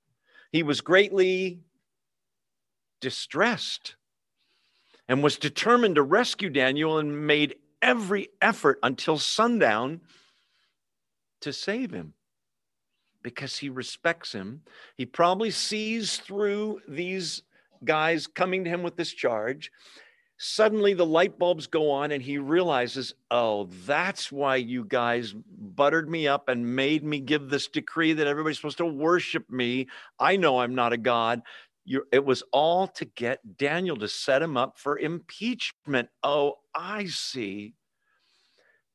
he was greatly distressed and was determined to rescue Daniel and made every effort until sundown to save him because he respects him. He probably sees through these guys coming to him with this charge. Suddenly the light bulbs go on and he realizes, oh, that's why you guys buttered me up and made me give this decree that everybody's supposed to worship me. I know I'm not a God. You're, it was all to get Daniel to set him up for impeachment. Oh, I see.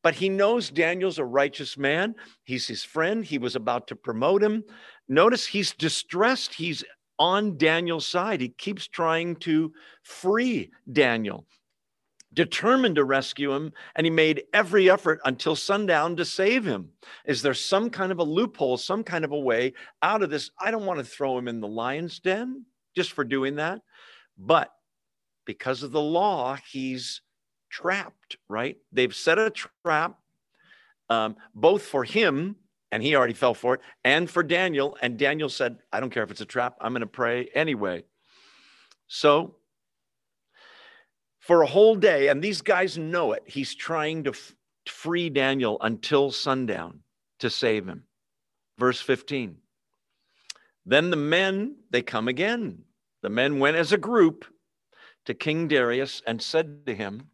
But he knows Daniel's a righteous man. He's his friend. He was about to promote him. Notice he's distressed. He's on Daniel's side. He keeps trying to free Daniel, determined to rescue him, and he made every effort until sundown to save him. Is there some kind of a loophole, some kind of a way out of this? I don't want to throw him in the lion's den just for doing that. But because of the law, he's trapped, right? They've set a trap um, both for him, and he already fell for it, and for Daniel. And Daniel said, I don't care if it's a trap, I'm going to pray anyway. So, for a whole day, and these guys know it, he's trying to f- free Daniel until sundown to save him. Verse 15. Then the men, they come again. The men went as a group to King Darius and said to him,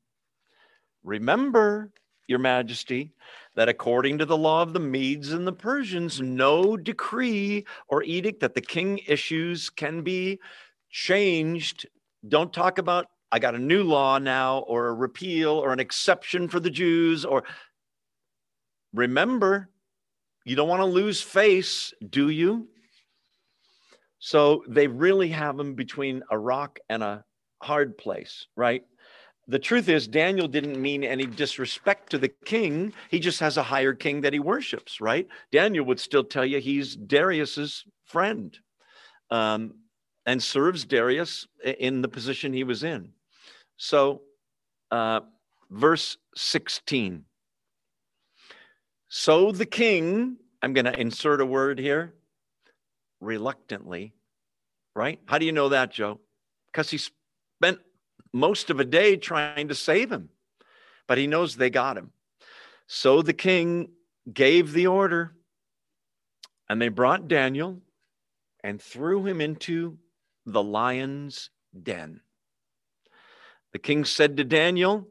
Remember, Your Majesty, that according to the law of the Medes and the Persians, no decree or edict that the king issues can be changed. Don't talk about, I got a new law now, or a repeal, or an exception for the Jews, or remember, you don't want to lose face, do you? So they really have them between a rock and a hard place, right? The truth is, Daniel didn't mean any disrespect to the king. He just has a higher king that he worships, right? Daniel would still tell you he's Darius's friend um, and serves Darius in the position he was in. So, uh, verse 16. So the king, I'm going to insert a word here, reluctantly, right? How do you know that, Joe? Because he spent most of a day trying to save him, but he knows they got him. So the king gave the order, and they brought Daniel and threw him into the lion's den. The king said to Daniel,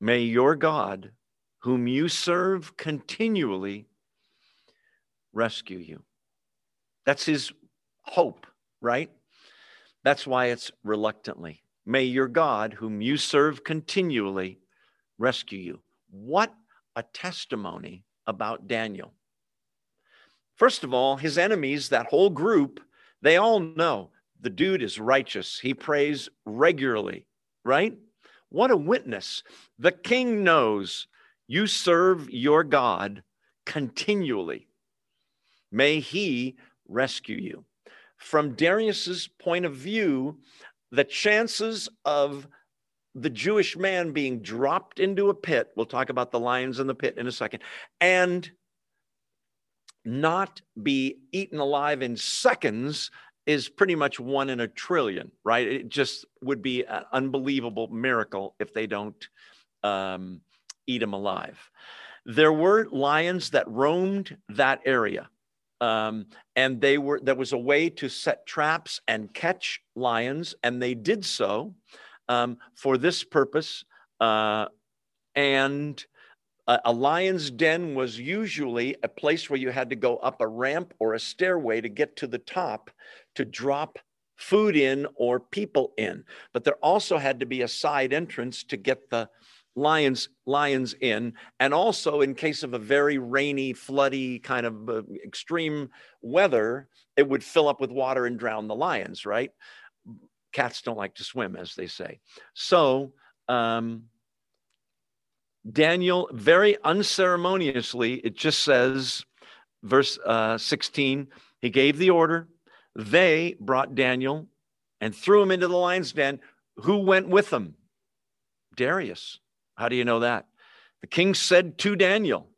May your God, whom you serve continually, rescue you. That's his hope, right? That's why it's reluctantly. May your God, whom you serve continually, rescue you. What a testimony about Daniel. First of all, his enemies, that whole group, they all know the dude is righteous. He prays regularly, right? What a witness. The king knows you serve your God continually. May he rescue you. From Darius's point of view, the chances of the Jewish man being dropped into a pit. We'll talk about the lions in the pit in a second. And not be eaten alive in seconds is pretty much one in a trillion, right? It just would be an unbelievable miracle if they don't um, eat him alive. There were lions that roamed that area. Um, and they were there was a way to set traps and catch lions, and they did so um, for this purpose. Uh, and a, a lion's den was usually a place where you had to go up a ramp or a stairway to get to the top to drop food in or people in. But there also had to be a side entrance to get the lions lions in and also in case of a very rainy floody kind of uh, extreme weather it would fill up with water and drown the lions right cats don't like to swim as they say so um, Daniel very unceremoniously, it just says, verse uh, 16, he gave the order. They brought Daniel and threw him into the lion's den. Who went with them? Darius. How do you know that? The king said to Daniel,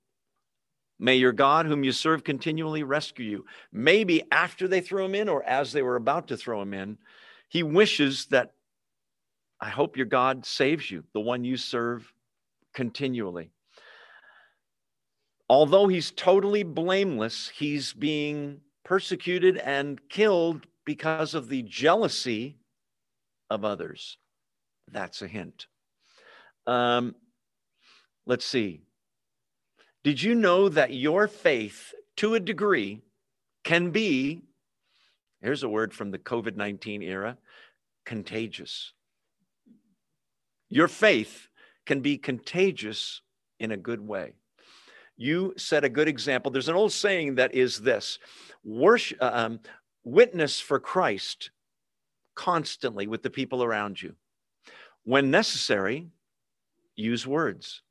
May your God, whom you serve continually, rescue you. Maybe after they threw him in or as they were about to throw him in, he wishes that I hope your God saves you, the one you serve continually. Although he's totally blameless, he's being persecuted and killed because of the jealousy of others. That's a hint. Um, let's see. Did you know that your faith, to a degree, can be, here's a word from the COVID 19 era, contagious? Your faith can be contagious in a good way. You set a good example. There's an old saying that is this worship, uh, um, witness for Christ constantly with the people around you. When necessary, use words.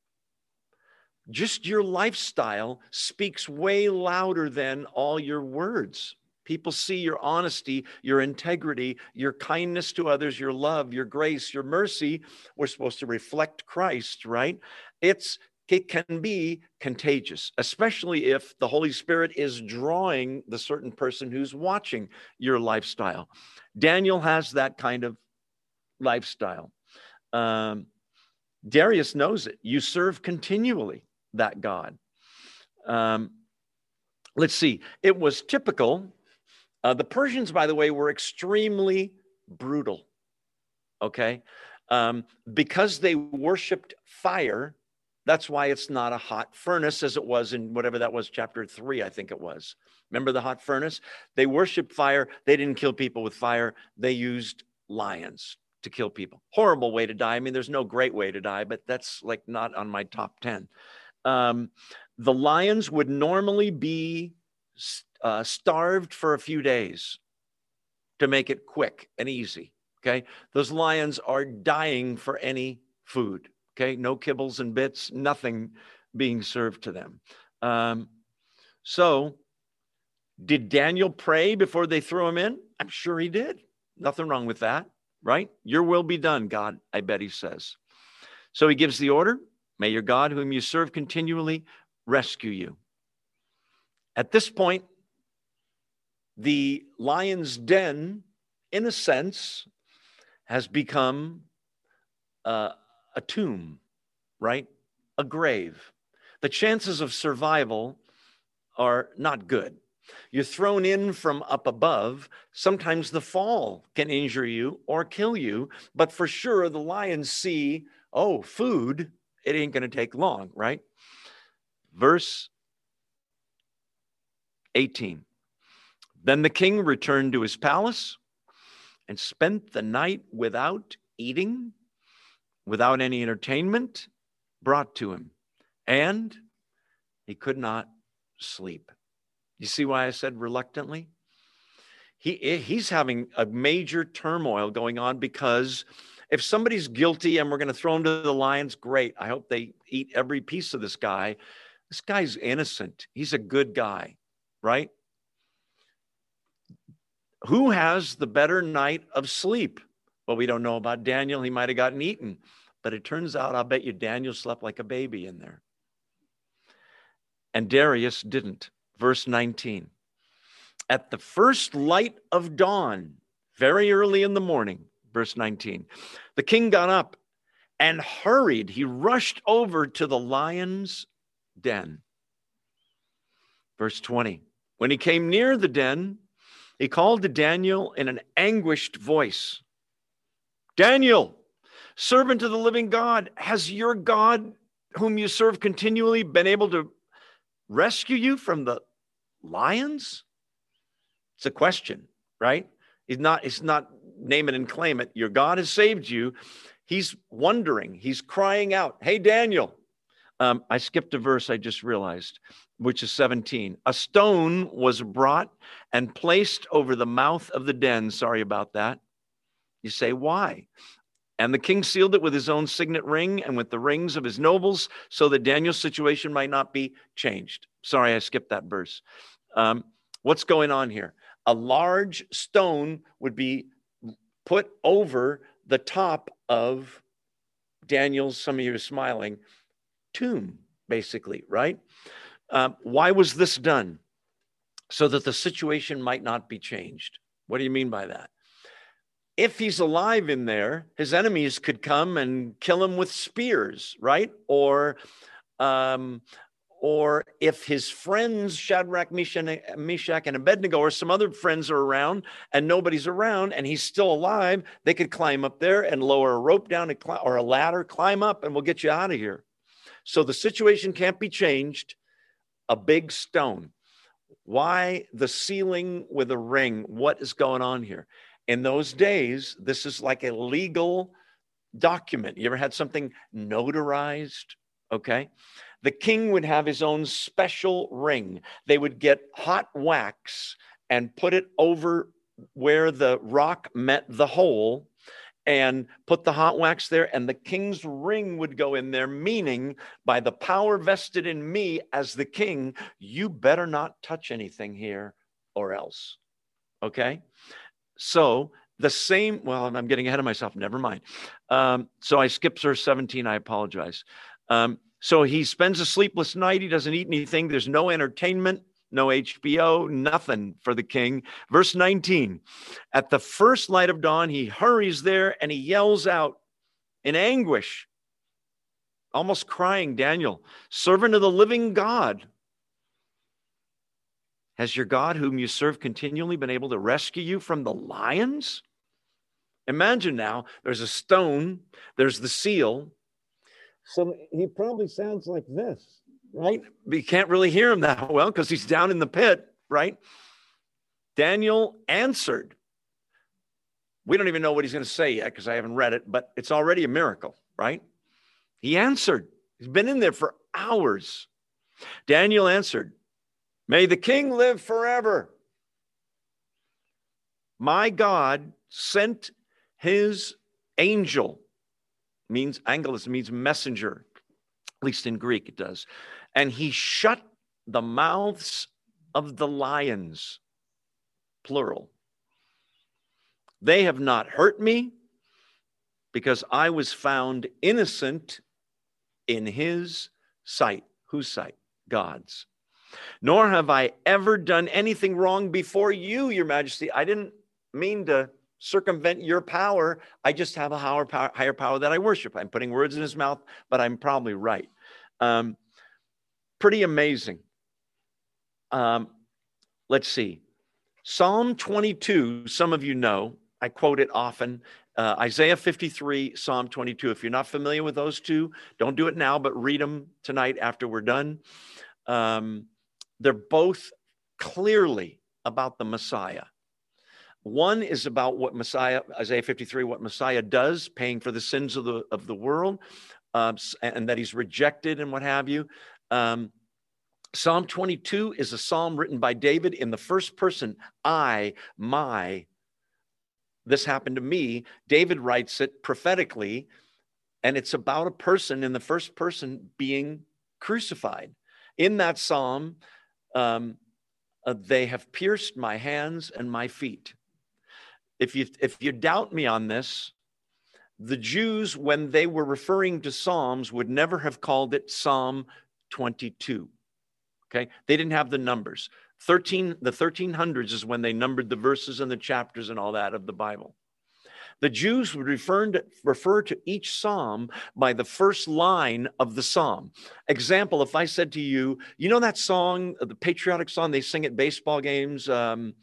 Just your lifestyle speaks way louder than all your words. People see your honesty, your integrity, your kindness to others, your love, your grace, your mercy. We're supposed to reflect Christ, right? It's it can be contagious, especially if the Holy Spirit is drawing the certain person who's watching your lifestyle. Daniel has that kind of lifestyle. Um, Darius knows it. You serve continually that God. Um, let's see. It was typical uh, the Persians, by the way, were extremely brutal. Okay. Um, because they worshiped fire, that's why it's not a hot furnace as it was in whatever that was, chapter three, I think it was. Remember the hot furnace? They worshiped fire. They didn't kill people with fire, they used lions to kill people. Horrible way to die. I mean, there's no great way to die, but that's like not on my top 10. Um, the lions would normally be uh, starved for a few days to make it quick and easy. Okay. Those lions are dying for any food. Okay. No kibbles and bits, nothing being served to them. Um, so, did Daniel pray before they threw him in? I'm sure he did. Nothing wrong with that, right? Your will be done, God, I bet he says. So he gives the order May your God, whom you serve continually, rescue you. At this point, the lion's den, in a sense, has become uh, a tomb, right? A grave. The chances of survival are not good. You're thrown in from up above. Sometimes the fall can injure you or kill you, but for sure the lions see, oh, food, it ain't going to take long, right? Verse 18. Then the king returned to his palace and spent the night without eating, without any entertainment brought to him, and he could not sleep. You see why I said reluctantly? He, eh, he's having a major turmoil going on because if somebody's guilty and we're going to throw him to the lions, great. I hope they eat every piece of this guy. This guy's innocent. He's a good guy, right? Who has the better night of sleep? Well, we don't know about Daniel. He might have gotten eaten. But it turns out, I'll bet you Daniel slept like a baby in there. And Darius didn't. Verse 19. At the first light of dawn, very early in the morning, verse 19, the king got up and hurried. He rushed over to the lion's den. Verse 20. When he came near the den, he called to Daniel in an anguished voice Daniel, servant of the living God, has your God, whom you serve continually, been able to rescue you from the lions? It's a question, right? He's not, he's not name it and claim it. Your God has saved you. He's wondering, he's crying out, Hey, Daniel. Um, I skipped a verse I just realized, which is 17. A stone was brought and placed over the mouth of the den. Sorry about that. You say, why? And the king sealed it with his own signet ring and with the rings of his nobles so that Daniel's situation might not be changed. Sorry, I skipped that verse. Um, what's going on here? A large stone would be put over the top of Daniel's, some of you are smiling, tomb, basically, right? Uh, why was this done? So that the situation might not be changed. What do you mean by that? If he's alive in there, his enemies could come and kill him with spears, right? Or um, or if his friends, Shadrach, Meshach, and Abednego, or some other friends are around and nobody's around and he's still alive, they could climb up there and lower a rope down or a ladder, climb up, and we'll get you out of here. So the situation can't be changed. A big stone. Why the sealing with a ring? What is going on here? In those days, this is like a legal document. You ever had something notarized? Okay the king would have his own special ring. They would get hot wax and put it over where the rock met the hole and put the hot wax there, and the king's ring would go in there, meaning by the power vested in me as the king, you better not touch anything here or else. Okay? So the same, well, I'm getting ahead of myself. Never mind. Um, so I skipped verse 17. I apologize. Um, so he spends a sleepless night. He doesn't eat anything. There's no entertainment, no HBO, nothing for the king. Verse 19 At the first light of dawn, he hurries there and he yells out in anguish, almost crying, Daniel, servant of the living God. Has your God, whom you serve continually, been able to rescue you from the lions? Imagine now there's a stone, there's the seal, so he probably sounds like this, right? But you can't really hear him that well because he's down in the pit, right? Daniel answered. We don't even know what he's going to say yet because I haven't read it, but it's already a miracle, right? He answered. He's been in there for hours. Daniel answered, May the king live forever. My God sent his angel means angelos means messenger at least in greek it does. And he shut the mouths of the lions plural. They have not hurt me because i was found innocent in his sight. Whose sight? God's. Nor have i ever done anything wrong before you your majesty. I didn't mean to circumvent your power. I just have a higher power, higher power that I worship. I'm putting words in his mouth, but I'm probably right. Um, pretty amazing. Um, let's see. Psalm 22, some of you know, I quote it often. Uh, Isaiah 53, Psalm 22. If you're not familiar with those two, don't do it now, but read them tonight after we're done. Um, they're both clearly about the Messiah. One is about what Messiah, Isaiah 53, what Messiah does, paying for the sins of the of the world, um, and that he's rejected and what have you. Um, psalm 22 is a psalm written by David in the first person. I, my, this happened to me. David writes it prophetically, and it's about a person in the first person being crucified. In that psalm, um, uh, they have pierced my hands and my feet if you if you doubt me on this, the Jews, when they were referring to Psalms, would never have called it Psalm 22. Okay, they didn't have the numbers. 13, the 1300s is when they numbered the verses and the chapters and all that of the Bible. The Jews would refer to, refer to each psalm by the first line of the psalm. Example, if I said to you, you know that song, the patriotic song they sing at baseball games, um,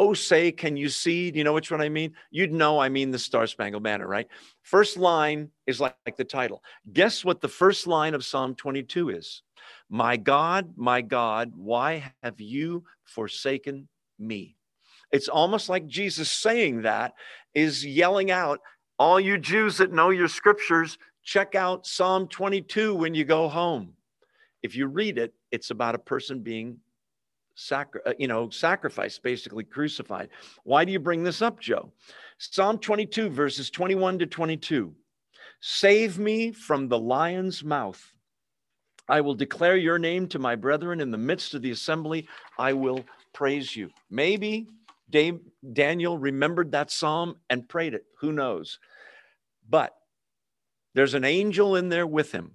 Oh, say, can you see? Do you know which one I mean? You'd know I mean the Star Spangled Banner, right? First line is like, like the title. Guess what the first line of Psalm 22 is? My God, my God, why have you forsaken me? It's almost like Jesus saying that is yelling out, All you Jews that know your scriptures, check out Psalm 22 when you go home. If you read it, it's about a person being sacri- uh, you know, sacrificed, basically crucified. Why do you bring this up, Joe? Psalm 22, verses 21 to 22. Save me from the lion's mouth. I will declare your name to my brethren in the midst of the assembly. I will praise you. Maybe Dave, Daniel remembered that psalm and prayed it. Who knows? But there's an angel in there with him,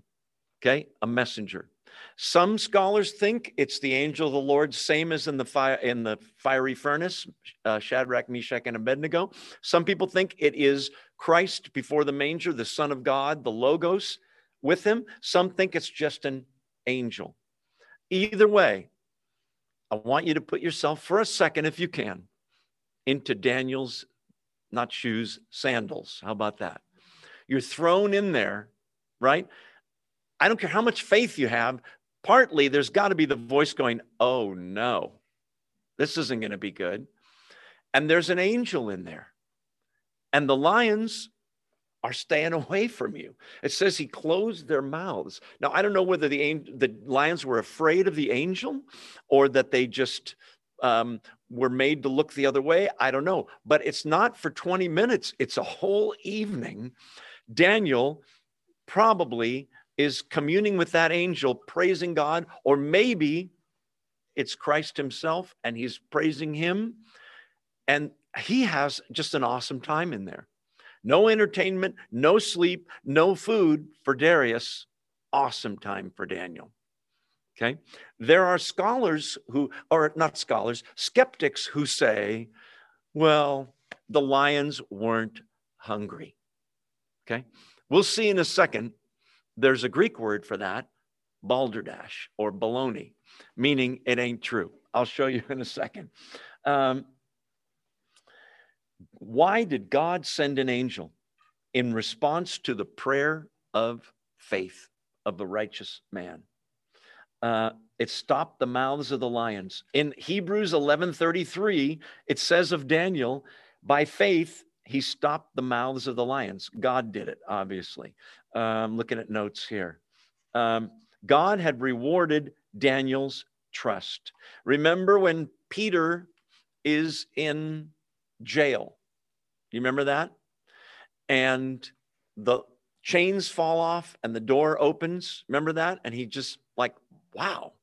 okay? A messenger. Some scholars think it's the angel of the Lord, same as in the fire in the fiery furnace, uh, Shadrach, Meshach, and Abednego. Some people think it is Christ before the manger, the Son of God, the Logos with him. Some think it's just an angel. Either way, I want you to put yourself for a second, if you can, into Daniel's not shoes, sandals. How about that? You're thrown in there, right? I don't care how much faith you have, partly there's got to be the voice going, Oh no, this isn't going to be good. And there's an angel in there. And the lions are staying *laughs* away from you. It says he closed their mouths. Now, I don't know whether the, the lions were afraid of the angel or that they just um, were made to look the other way. I don't know. But it's not for 20 minutes, it's a whole evening. Daniel probably is communing with that angel, praising God, or maybe it's Christ himself and he's praising him. And he has just an awesome time in there. No entertainment, no sleep, no food for Darius. Awesome time for Daniel. Okay. There are scholars who, or not scholars, skeptics who say, well, the lions weren't hungry. Okay. We'll see in a second there's a Greek word for that, balderdash or baloney, meaning it ain't true. I'll show you *laughs* in a second. Um, why did God send an angel? In response to the prayer of faith of the righteous man. Uh, it stopped the mouths of the lions. In Hebrews 11:33, it says of Daniel, by faith he stopped the mouths of the lions. God did it, obviously. Um, looking at notes here. Um, God had rewarded Daniel's trust. Remember when Peter is in jail? You remember that? And the chains fall off and the door opens. Remember that? And he just like, wow,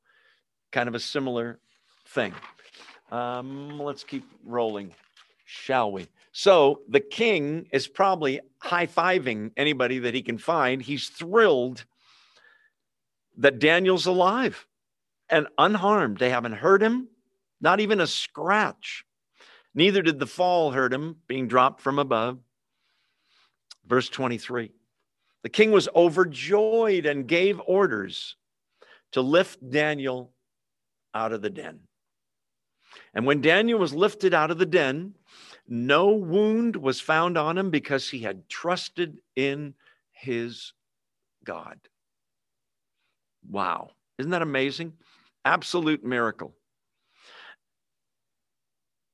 kind of a similar thing. Um, let's keep rolling, shall we? So the king is probably high fiving anybody that he can find. He's thrilled that Daniel's alive and unharmed. They haven't hurt him, not even a scratch. Neither did the fall hurt him, being dropped from above. Verse 23 The king was overjoyed and gave orders to lift Daniel out of the den. And when Daniel was lifted out of the den, no wound was found on him because he had trusted in his God. Wow. Isn't that amazing? Absolute miracle.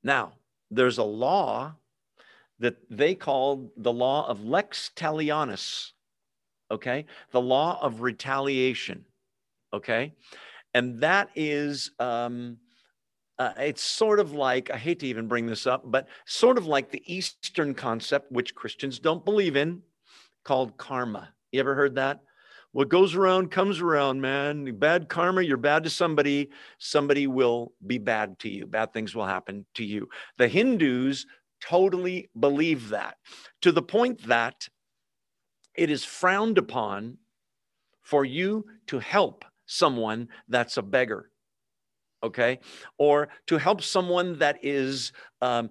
Now, there's a law that they called the law of lex talionis, okay? The law of retaliation, okay? And that is um, uh, it's sort of like, I hate to even bring this up, but sort of like the Eastern concept, which Christians don't believe in, called karma. You ever heard that? What goes around comes around, man. Bad karma, you're bad to somebody, somebody will be bad to you. Bad things will happen to you. The Hindus totally believe that to the point that it is frowned upon for you to help someone that's a beggar okay? Or to help someone that is um,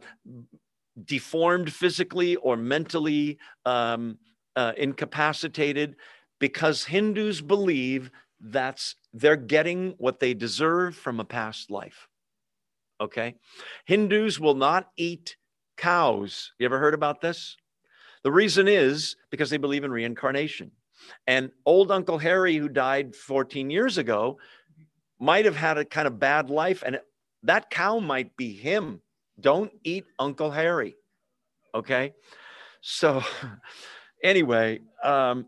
deformed physically or mentally um, uh, incapacitated because hindus believe that's they're getting what they deserve from a past life okay? Hindus will not eat cows. You ever heard about this? The reason is because they believe in reincarnation. And old uncle harry who died 14 years ago might have had a kind of bad life, and that cow might be him. Don't eat Uncle Harry. Okay. So, *laughs* anyway, um,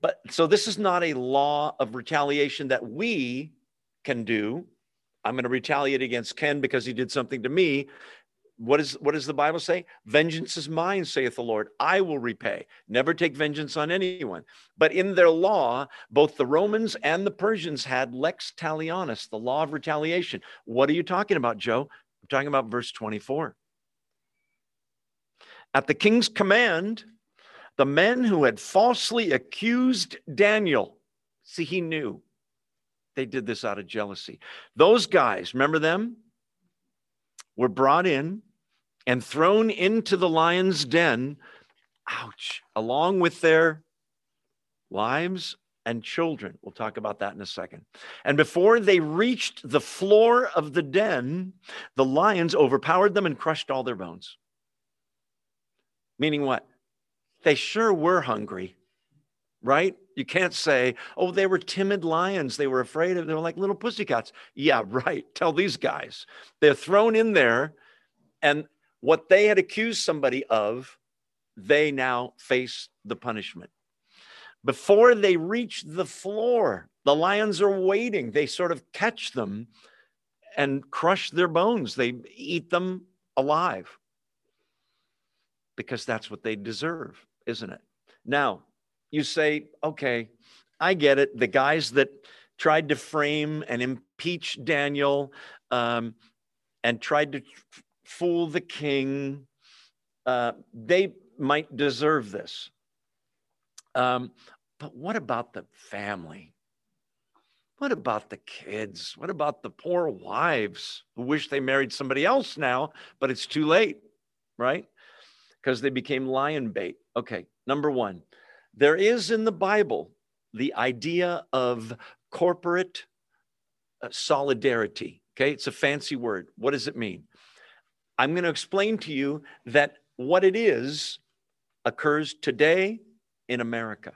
but so this is not a law of retaliation that we can do. I'm going to retaliate against Ken because he did something to me what is what does the bible say? Vengeance is mine saith the lord. I will repay. Never take vengeance on anyone. But in their law both the romans and the persians had lex talionis the law of retaliation. What are you talking about joe? I'm talking about verse 24 at the king's command the men who had falsely accused daniel see he knew they did this out of jealousy. Those guys remember them were brought in and thrown into the lion's den, ouch, along with their wives and children. We'll talk about that in a second. And before they reached the floor of the den, the lions overpowered them and crushed all their bones. Meaning what? They sure were hungry, right? You can't say, oh, they were timid lions. They were afraid of, they were like little pussycats. Yeah, *laughs* right. Tell these guys. They're thrown in there, and what they had accused somebody of, they now face the punishment. Before they reach the floor, the lions are waiting. They sort of catch them and crush their bones, they eat them alive because that's what they deserve, isn't it? Now, you say, okay, I get it. The guys that tried to frame and impeach Daniel um, and tried to fool the king, uh, they might deserve this. Um, but what about the family? What about the kids? What about the poor wives who wish they married somebody else now, but it's too late, right? Because they became lion bait. Okay, number one, there is in the Bible the idea of corporate uh, solidarity. Okay, it's a fancy word. What does it mean? I'm going to explain to you that what it is occurs today in America.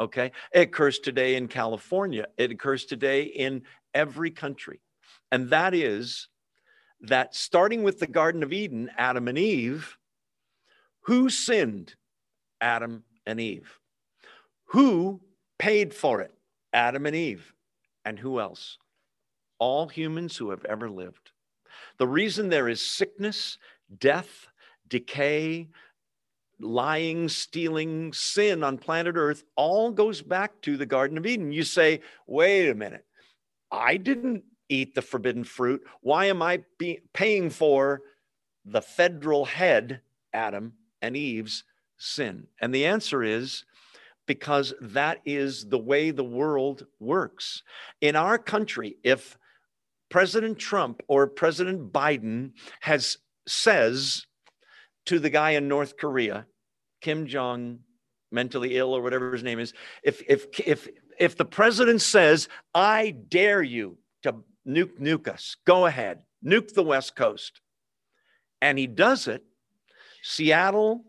Okay, it occurs today in California, it occurs today in every country. And that is that starting with the Garden of Eden, Adam and Eve, who sinned? Adam and Eve. Who paid for it? Adam and Eve. And who else? All humans who have ever lived. The reason there is sickness, death, decay, lying, stealing, sin on planet Earth all goes back to the Garden of Eden. You say, wait a minute, I didn't eat the forbidden fruit. Why am I be- paying for the federal head, Adam and Eve's sin? And the answer is because that is the way the world works. In our country, if President Trump or President Biden has says to the guy in North Korea, Kim Jong, mentally ill or whatever his name is, if if if if the president says, "I dare you to nuke nuke us, go ahead, nuke the West Coast," and he does it, Seattle,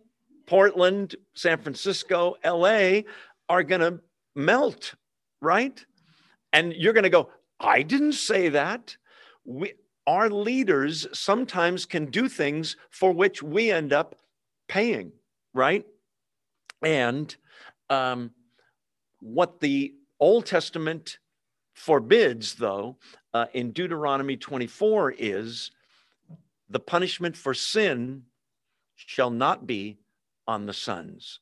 Portland, San Francisco, L.A. are going to melt, right? And you're going to go, I didn't say that. We, our leaders sometimes can do things for which we end up paying, right? And um, what the Old Testament forbids, though, uh, in Deuteronomy 24 is the punishment for sin shall not be on the sons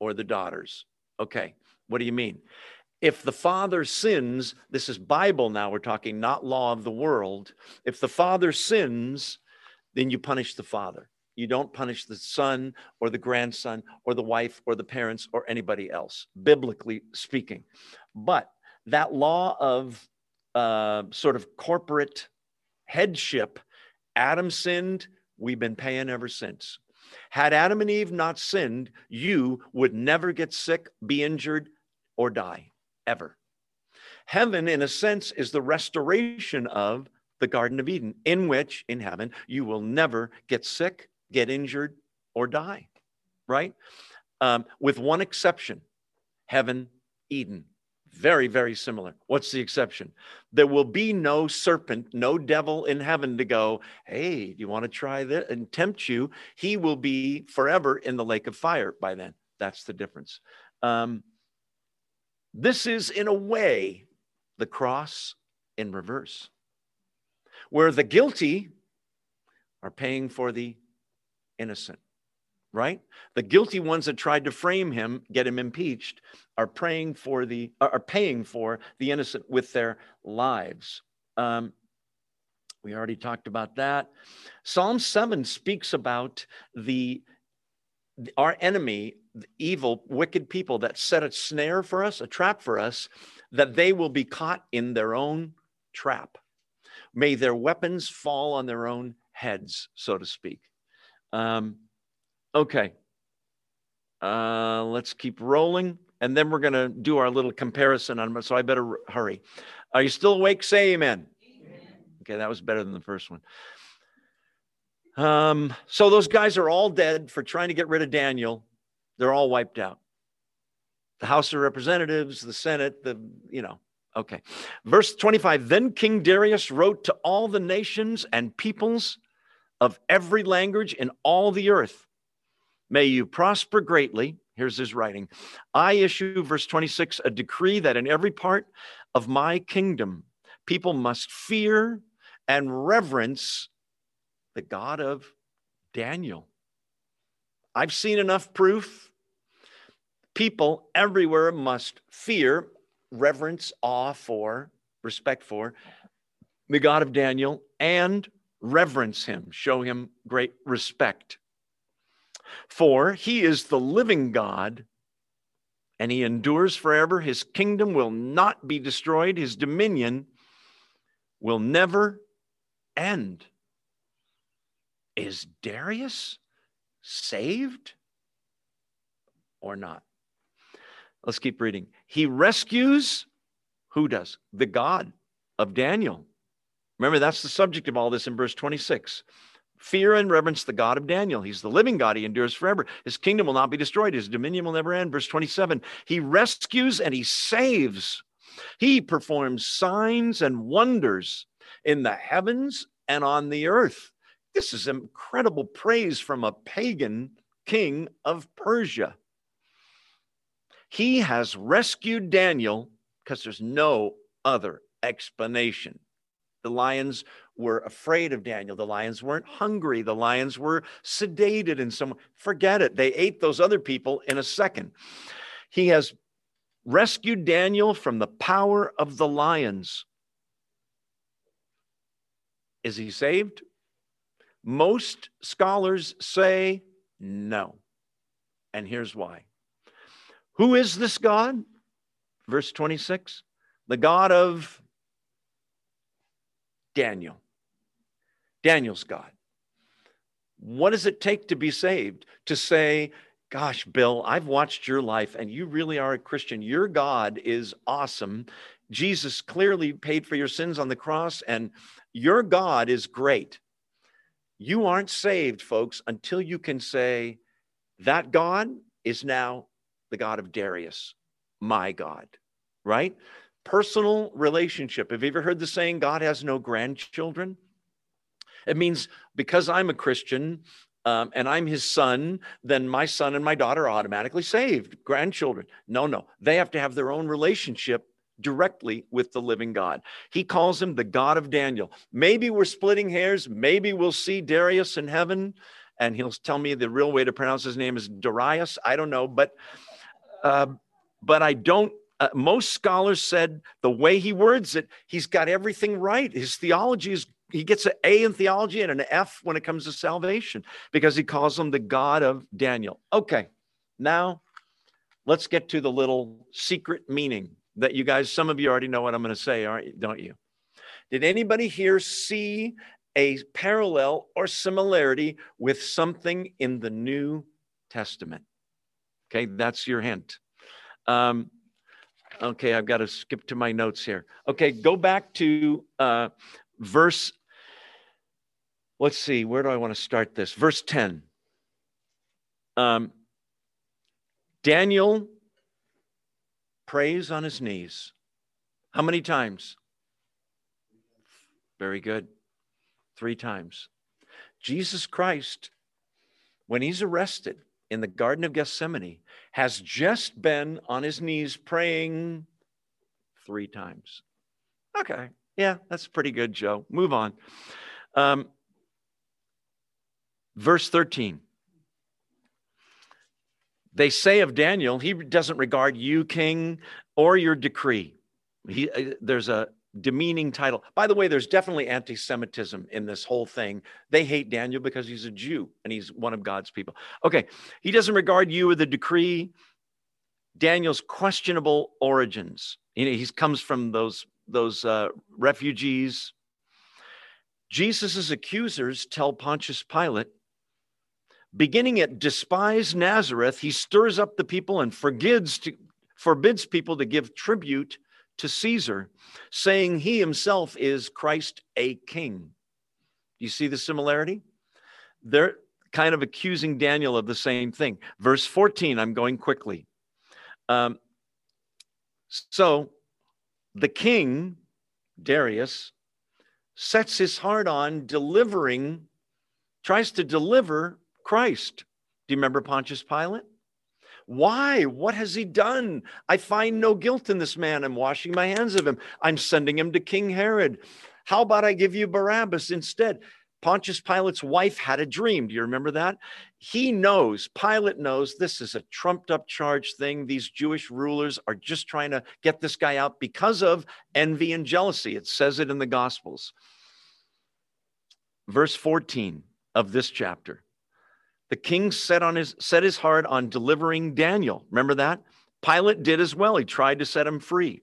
or the daughters. Okay, what do you mean? If the father sins, this is Bible now, we're talking not law of the world. If the father sins, then you punish the father. You don't punish the son or the grandson or the wife or the parents or anybody else, biblically speaking. But that law of uh, sort of corporate headship, Adam sinned, we've been paying ever since. Had Adam and Eve not sinned, you would never get sick, be injured, or die, ever. Heaven, in a sense, is the restoration of the Garden of Eden, in which, in heaven, you will never get sick, get injured, or die, right? Um, with one exception heaven, Eden. Very, very similar. What's the exception? There will be no serpent, no devil in heaven to go, hey, do you want to try this and tempt you? He will be forever in the lake of fire by then. That's the difference. Um, this is, in a way, the cross in reverse, where the guilty are paying for the innocent, right? The guilty ones that tried to frame him, get him impeached, are praying for the are paying for the innocent with their lives. Um, we already talked about that. Psalm 7 speaks about the our enemy, the evil, wicked people that set a snare for us, a trap for us, that they will be caught in their own trap. May their weapons fall on their own heads, so to speak. Um, okay. Uh, let's keep rolling and then we're going to do our little comparison on so i better hurry. Are you still awake? Say amen, amen. okay that was better than the first one. Um, so those guys are all dead for trying to get rid of daniel. They're all wiped out. The house of representatives the senate the you know okay. Verse 25 then king darius wrote to all the nations and peoples of every language in all the earth may you prosper greatly Here's his writing I issue, verse 26, a decree that in every part of my kingdom, people must fear and reverence the God of Daniel. I've seen enough proof. People everywhere must fear, reverence, awe for, respect for the God of Daniel and reverence him, show him great respect. For he is the living God and he endures forever. His kingdom will not be destroyed, his dominion will never end. Is Darius saved or not? Let's keep reading. He rescues, who does? The God of Daniel. Remember, that's the subject of all this in verse 26. Fear and reverence the God of Daniel. He's the living God. He endures forever. His kingdom will not be destroyed. His dominion will never end. Verse 27 He rescues and he saves. He performs signs and wonders in the heavens and on the earth. This is incredible praise from a pagan king of Persia. He has rescued Daniel because there's no other explanation. The lions were afraid of Daniel. The lions weren't hungry. The lions were sedated in some forget it. They ate those other people in a second. He has rescued Daniel from the power of the lions. Is he saved? Most scholars say no. And here's why. Who is this God? Verse 26 the God of Daniel. Daniel's God. What does it take to be saved? To say, Gosh, Bill, I've watched your life and you really are a Christian. Your God is awesome. Jesus clearly paid for your sins on the cross, and your God is great. You aren't saved, folks, until you can say, That God is now the God of Darius, my God, right? Personal relationship. Have you ever heard the saying, God has no grandchildren? It means because I'm a Christian um, and I'm his son, then my son and my daughter are automatically saved, grandchildren. No, no, they have to have their own relationship directly with the living God. He calls him the God of Daniel. Maybe we're splitting hairs. Maybe we'll see Darius in heaven and he'll tell me the real way to pronounce his name is Darius. I don't know, but uh, but I don't. Uh, most scholars said the way he words it, he's got everything right. His theology is he gets an A in theology and an F when it comes to salvation because he calls him the God of Daniel. Okay, now let's get to the little secret meaning that you guys, some of you already know what I'm going to say, aren't you? Don't you? Did anybody here see a parallel or similarity with something in the New Testament? Okay, that's your hint. Um, okay, I've got to skip to my notes here. Okay, go back to uh, verse, let's see, where do I want to start this? Verse 10. Um, Daniel prays on his knees. How many times? Very good. Three times. Jesus Christ, when he's arrested in the Garden of Gethsemane, has just been on his knees praying three times. Okay. Yeah, that's pretty good, Joe. Move on. Um, verse 13. They say of Daniel, he doesn't regard you, king, or your decree. He, uh, there's a demeaning title. By the way, there's definitely anti Semitism in this whole thing. They hate Daniel because he's a Jew and he's one of God's people. Okay, he doesn't regard you or the decree. Daniel's questionable origins. You know, he comes from those, those uh, refugees. Jesus' accusers tell Pontius Pilate beginning at despise Nazareth, he stirs up the people and forbids, to, forbids people to give tribute to Caesar, saying he himself is Christ a king. Do you see the similarity? They're kind of accusing Daniel of the same thing. Verse 14, I'm going quickly. Um, so the king, Darius, sets his heart on delivering, tries to deliver Christ. Do you remember Pontius Pilate? Why? What has he done? I find no guilt in this man. I'm washing my hands of him. I'm sending him to King Herod. How about I give you Barabbas instead? Pontius Pilate's wife had a dream. Do you remember that? He knows, Pilate knows this is a trumped up charge thing. These Jewish rulers are just trying to get this guy out because of envy and jealousy. It says it in the Gospels. Verse 14 of this chapter the king set on his set his heart on delivering Daniel. Remember that? Pilate did as well. He tried to set him free.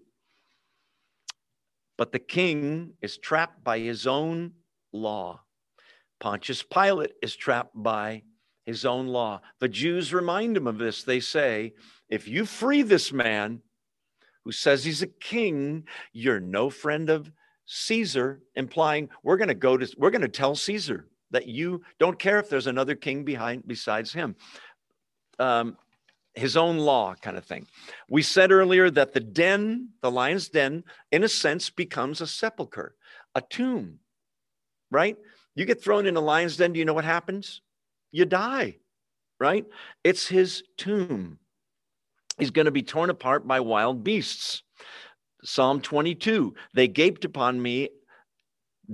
But the king is trapped by his own law. Pontius Pilate is trapped by his own law. The Jews remind him of this. They say, if you free this man who says he's a king, you're no friend of Caesar, implying we're going to go to, we're going to tell Caesar that you don't care if there's another king behind besides him. Um, his own law kind of thing. We said earlier that the den, the lion's den, in a sense becomes a sepulcher, a tomb, right? You get thrown in a lion's den, do you know what happens? You die, right? It's his tomb. He's going to be torn apart by wild beasts. Psalm 22 They gaped upon me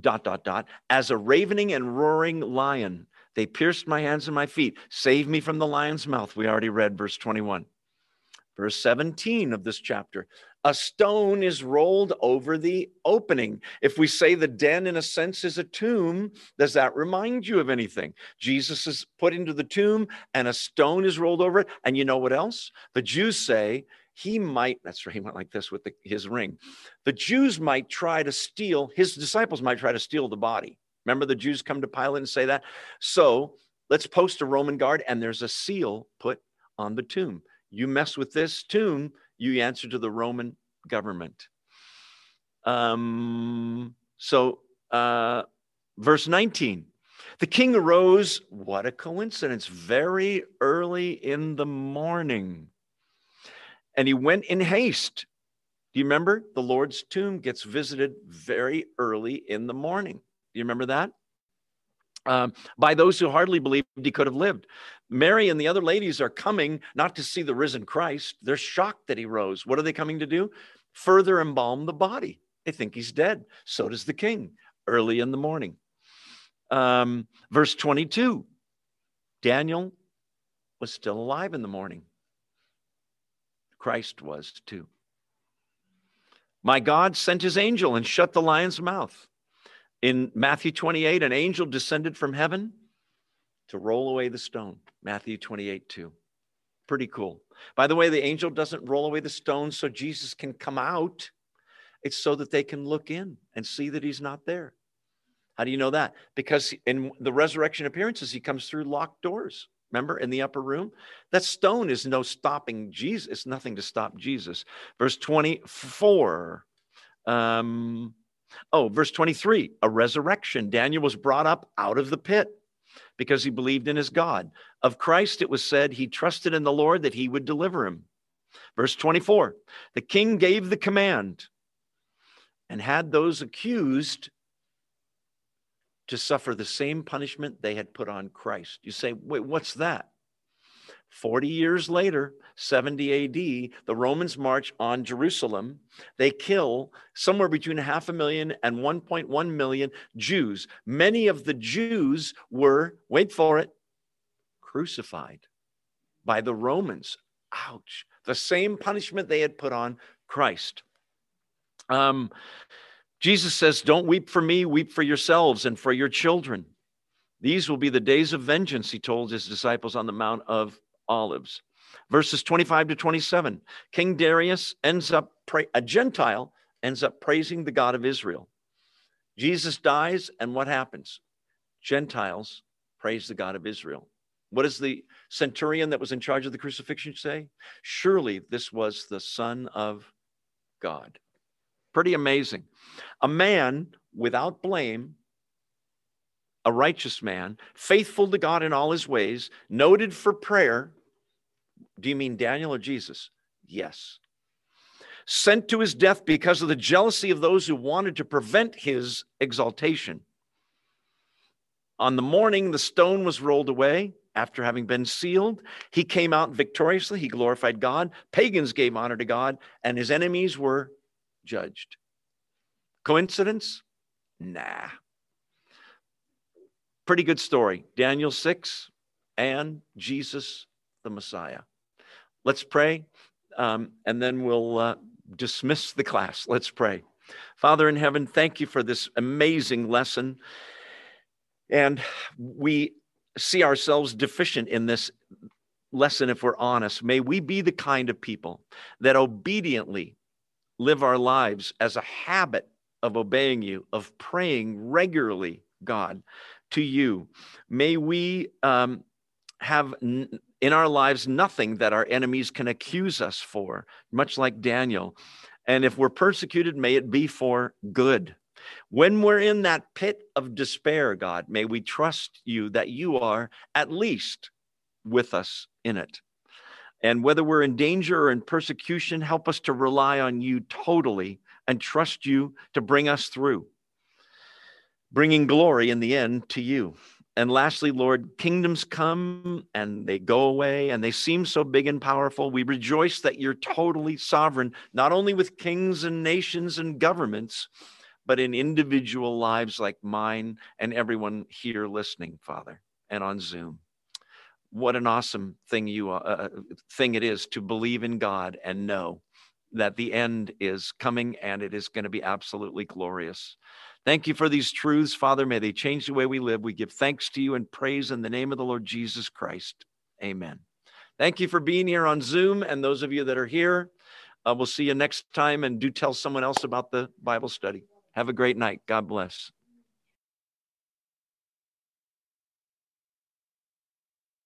dot, dot, dot, as a ravening and roaring lion. They pierced my hands and my feet. Save me from the lion's mouth. We already read verse 21. Verse 17 of this chapter a stone is rolled over the opening. If we say the den, in a sense, is a tomb, does that remind you of anything? Jesus is put into the tomb and a stone is rolled over it. And you know what else? The Jews say he might, that's right, he went like this with the, his ring. The Jews might try to steal, his disciples might try to steal the body. Remember the Jews come to Pilate and say that? So let's post a Roman guard and there's a seal put on the tomb. You mess with this tomb, you answer to the Roman government. Um, so, uh, verse 19 the king arose, what a coincidence, very early in the morning and he went in haste. Do you remember? The Lord's tomb gets visited very early in the morning. Do you remember that? Um, by those who hardly believed he could have lived. Mary and the other ladies are coming not to see the risen Christ. They're shocked that he rose. What are they coming to do? Further embalm the body. They think he's dead. So does the king early in the morning. Um, verse 22 Daniel was still alive in the morning. Christ was too. My God sent his angel and shut the lion's mouth. In Matthew 28, an angel descended from heaven to roll away the stone. Matthew 28, 2. Pretty cool. By the way, the angel doesn't roll away the stone so Jesus can come out. It's so that they can look in and see that he's not there. How do you know that? Because in the resurrection appearances, he comes through locked doors. Remember in the upper room? That stone is no stopping Jesus. It's nothing to stop Jesus. Verse 24. Um, oh, verse 23 a resurrection. Daniel was brought up out of the pit because he believed in his God. Of Christ, it was said he trusted in the Lord that he would deliver him. Verse 24 the king gave the command and had those accused to suffer the same punishment they had put on Christ. You say, wait, what's that? 40 years later, 70 AD, the Romans march on Jerusalem. They kill somewhere between half a million and 1.1 million Jews. Many of the Jews were, wait for it, crucified by the Romans. Ouch. The same punishment they had put on Christ. Um, Jesus says, Don't weep for me, weep for yourselves and for your children. These will be the days of vengeance, he told his disciples on the Mount of Olives. Verses 25 to 27. King Darius ends up, pray, a Gentile ends up praising the God of Israel. Jesus dies, and what happens? Gentiles praise the God of Israel. What does the centurion that was in charge of the crucifixion say? Surely this was the Son of God. Pretty amazing. A man without blame, a righteous man, faithful to God in all his ways, noted for prayer. Do you mean Daniel or Jesus? Yes. Sent to his death because of the jealousy of those who wanted to prevent his exaltation. On the morning the stone was rolled away, after having been sealed, he came out victoriously. He glorified God. Pagans gave honor to God, and his enemies were judged. Coincidence? Nah. Pretty good story. Daniel 6 and Jesus the Messiah. Let's pray, um, and then we'll uh, dismiss the class. Let's pray. Father in heaven, thank you for this amazing lesson. And we see ourselves deficient in this lesson if we're honest. May we be the kind of people that obediently live our lives as a habit of obeying you, of praying regularly, God, to you. May we um, have n- in our lives nothing that our enemies can accuse us for, much like Daniel. And if we're persecuted, may it be for good. When we're in that pit of despair, God, may we trust you that you are at least with us in it. And whether we're in danger or in persecution, help us to rely on you totally and trust you to bring us through, bringing glory in the end to you. And lastly, Lord, kingdoms come and they go away and they seem so big and powerful. We rejoice that you're totally sovereign, not only with kings and nations and governments, but in individual lives like mine and everyone here listening, Father, and on Zoom what an awesome thing you uh, uh, thing it is to believe in God and know that the end is coming and it is going to be absolutely glorious. Thank you for these truths, Father. May they change the way we live. We give thanks to you and praise in the name of the Lord Jesus Christ. Amen. Thank you for being here on Zoom and those of you that are here. Uh, we'll see you next time and do tell someone else about the Bible study. Have a great night. God bless.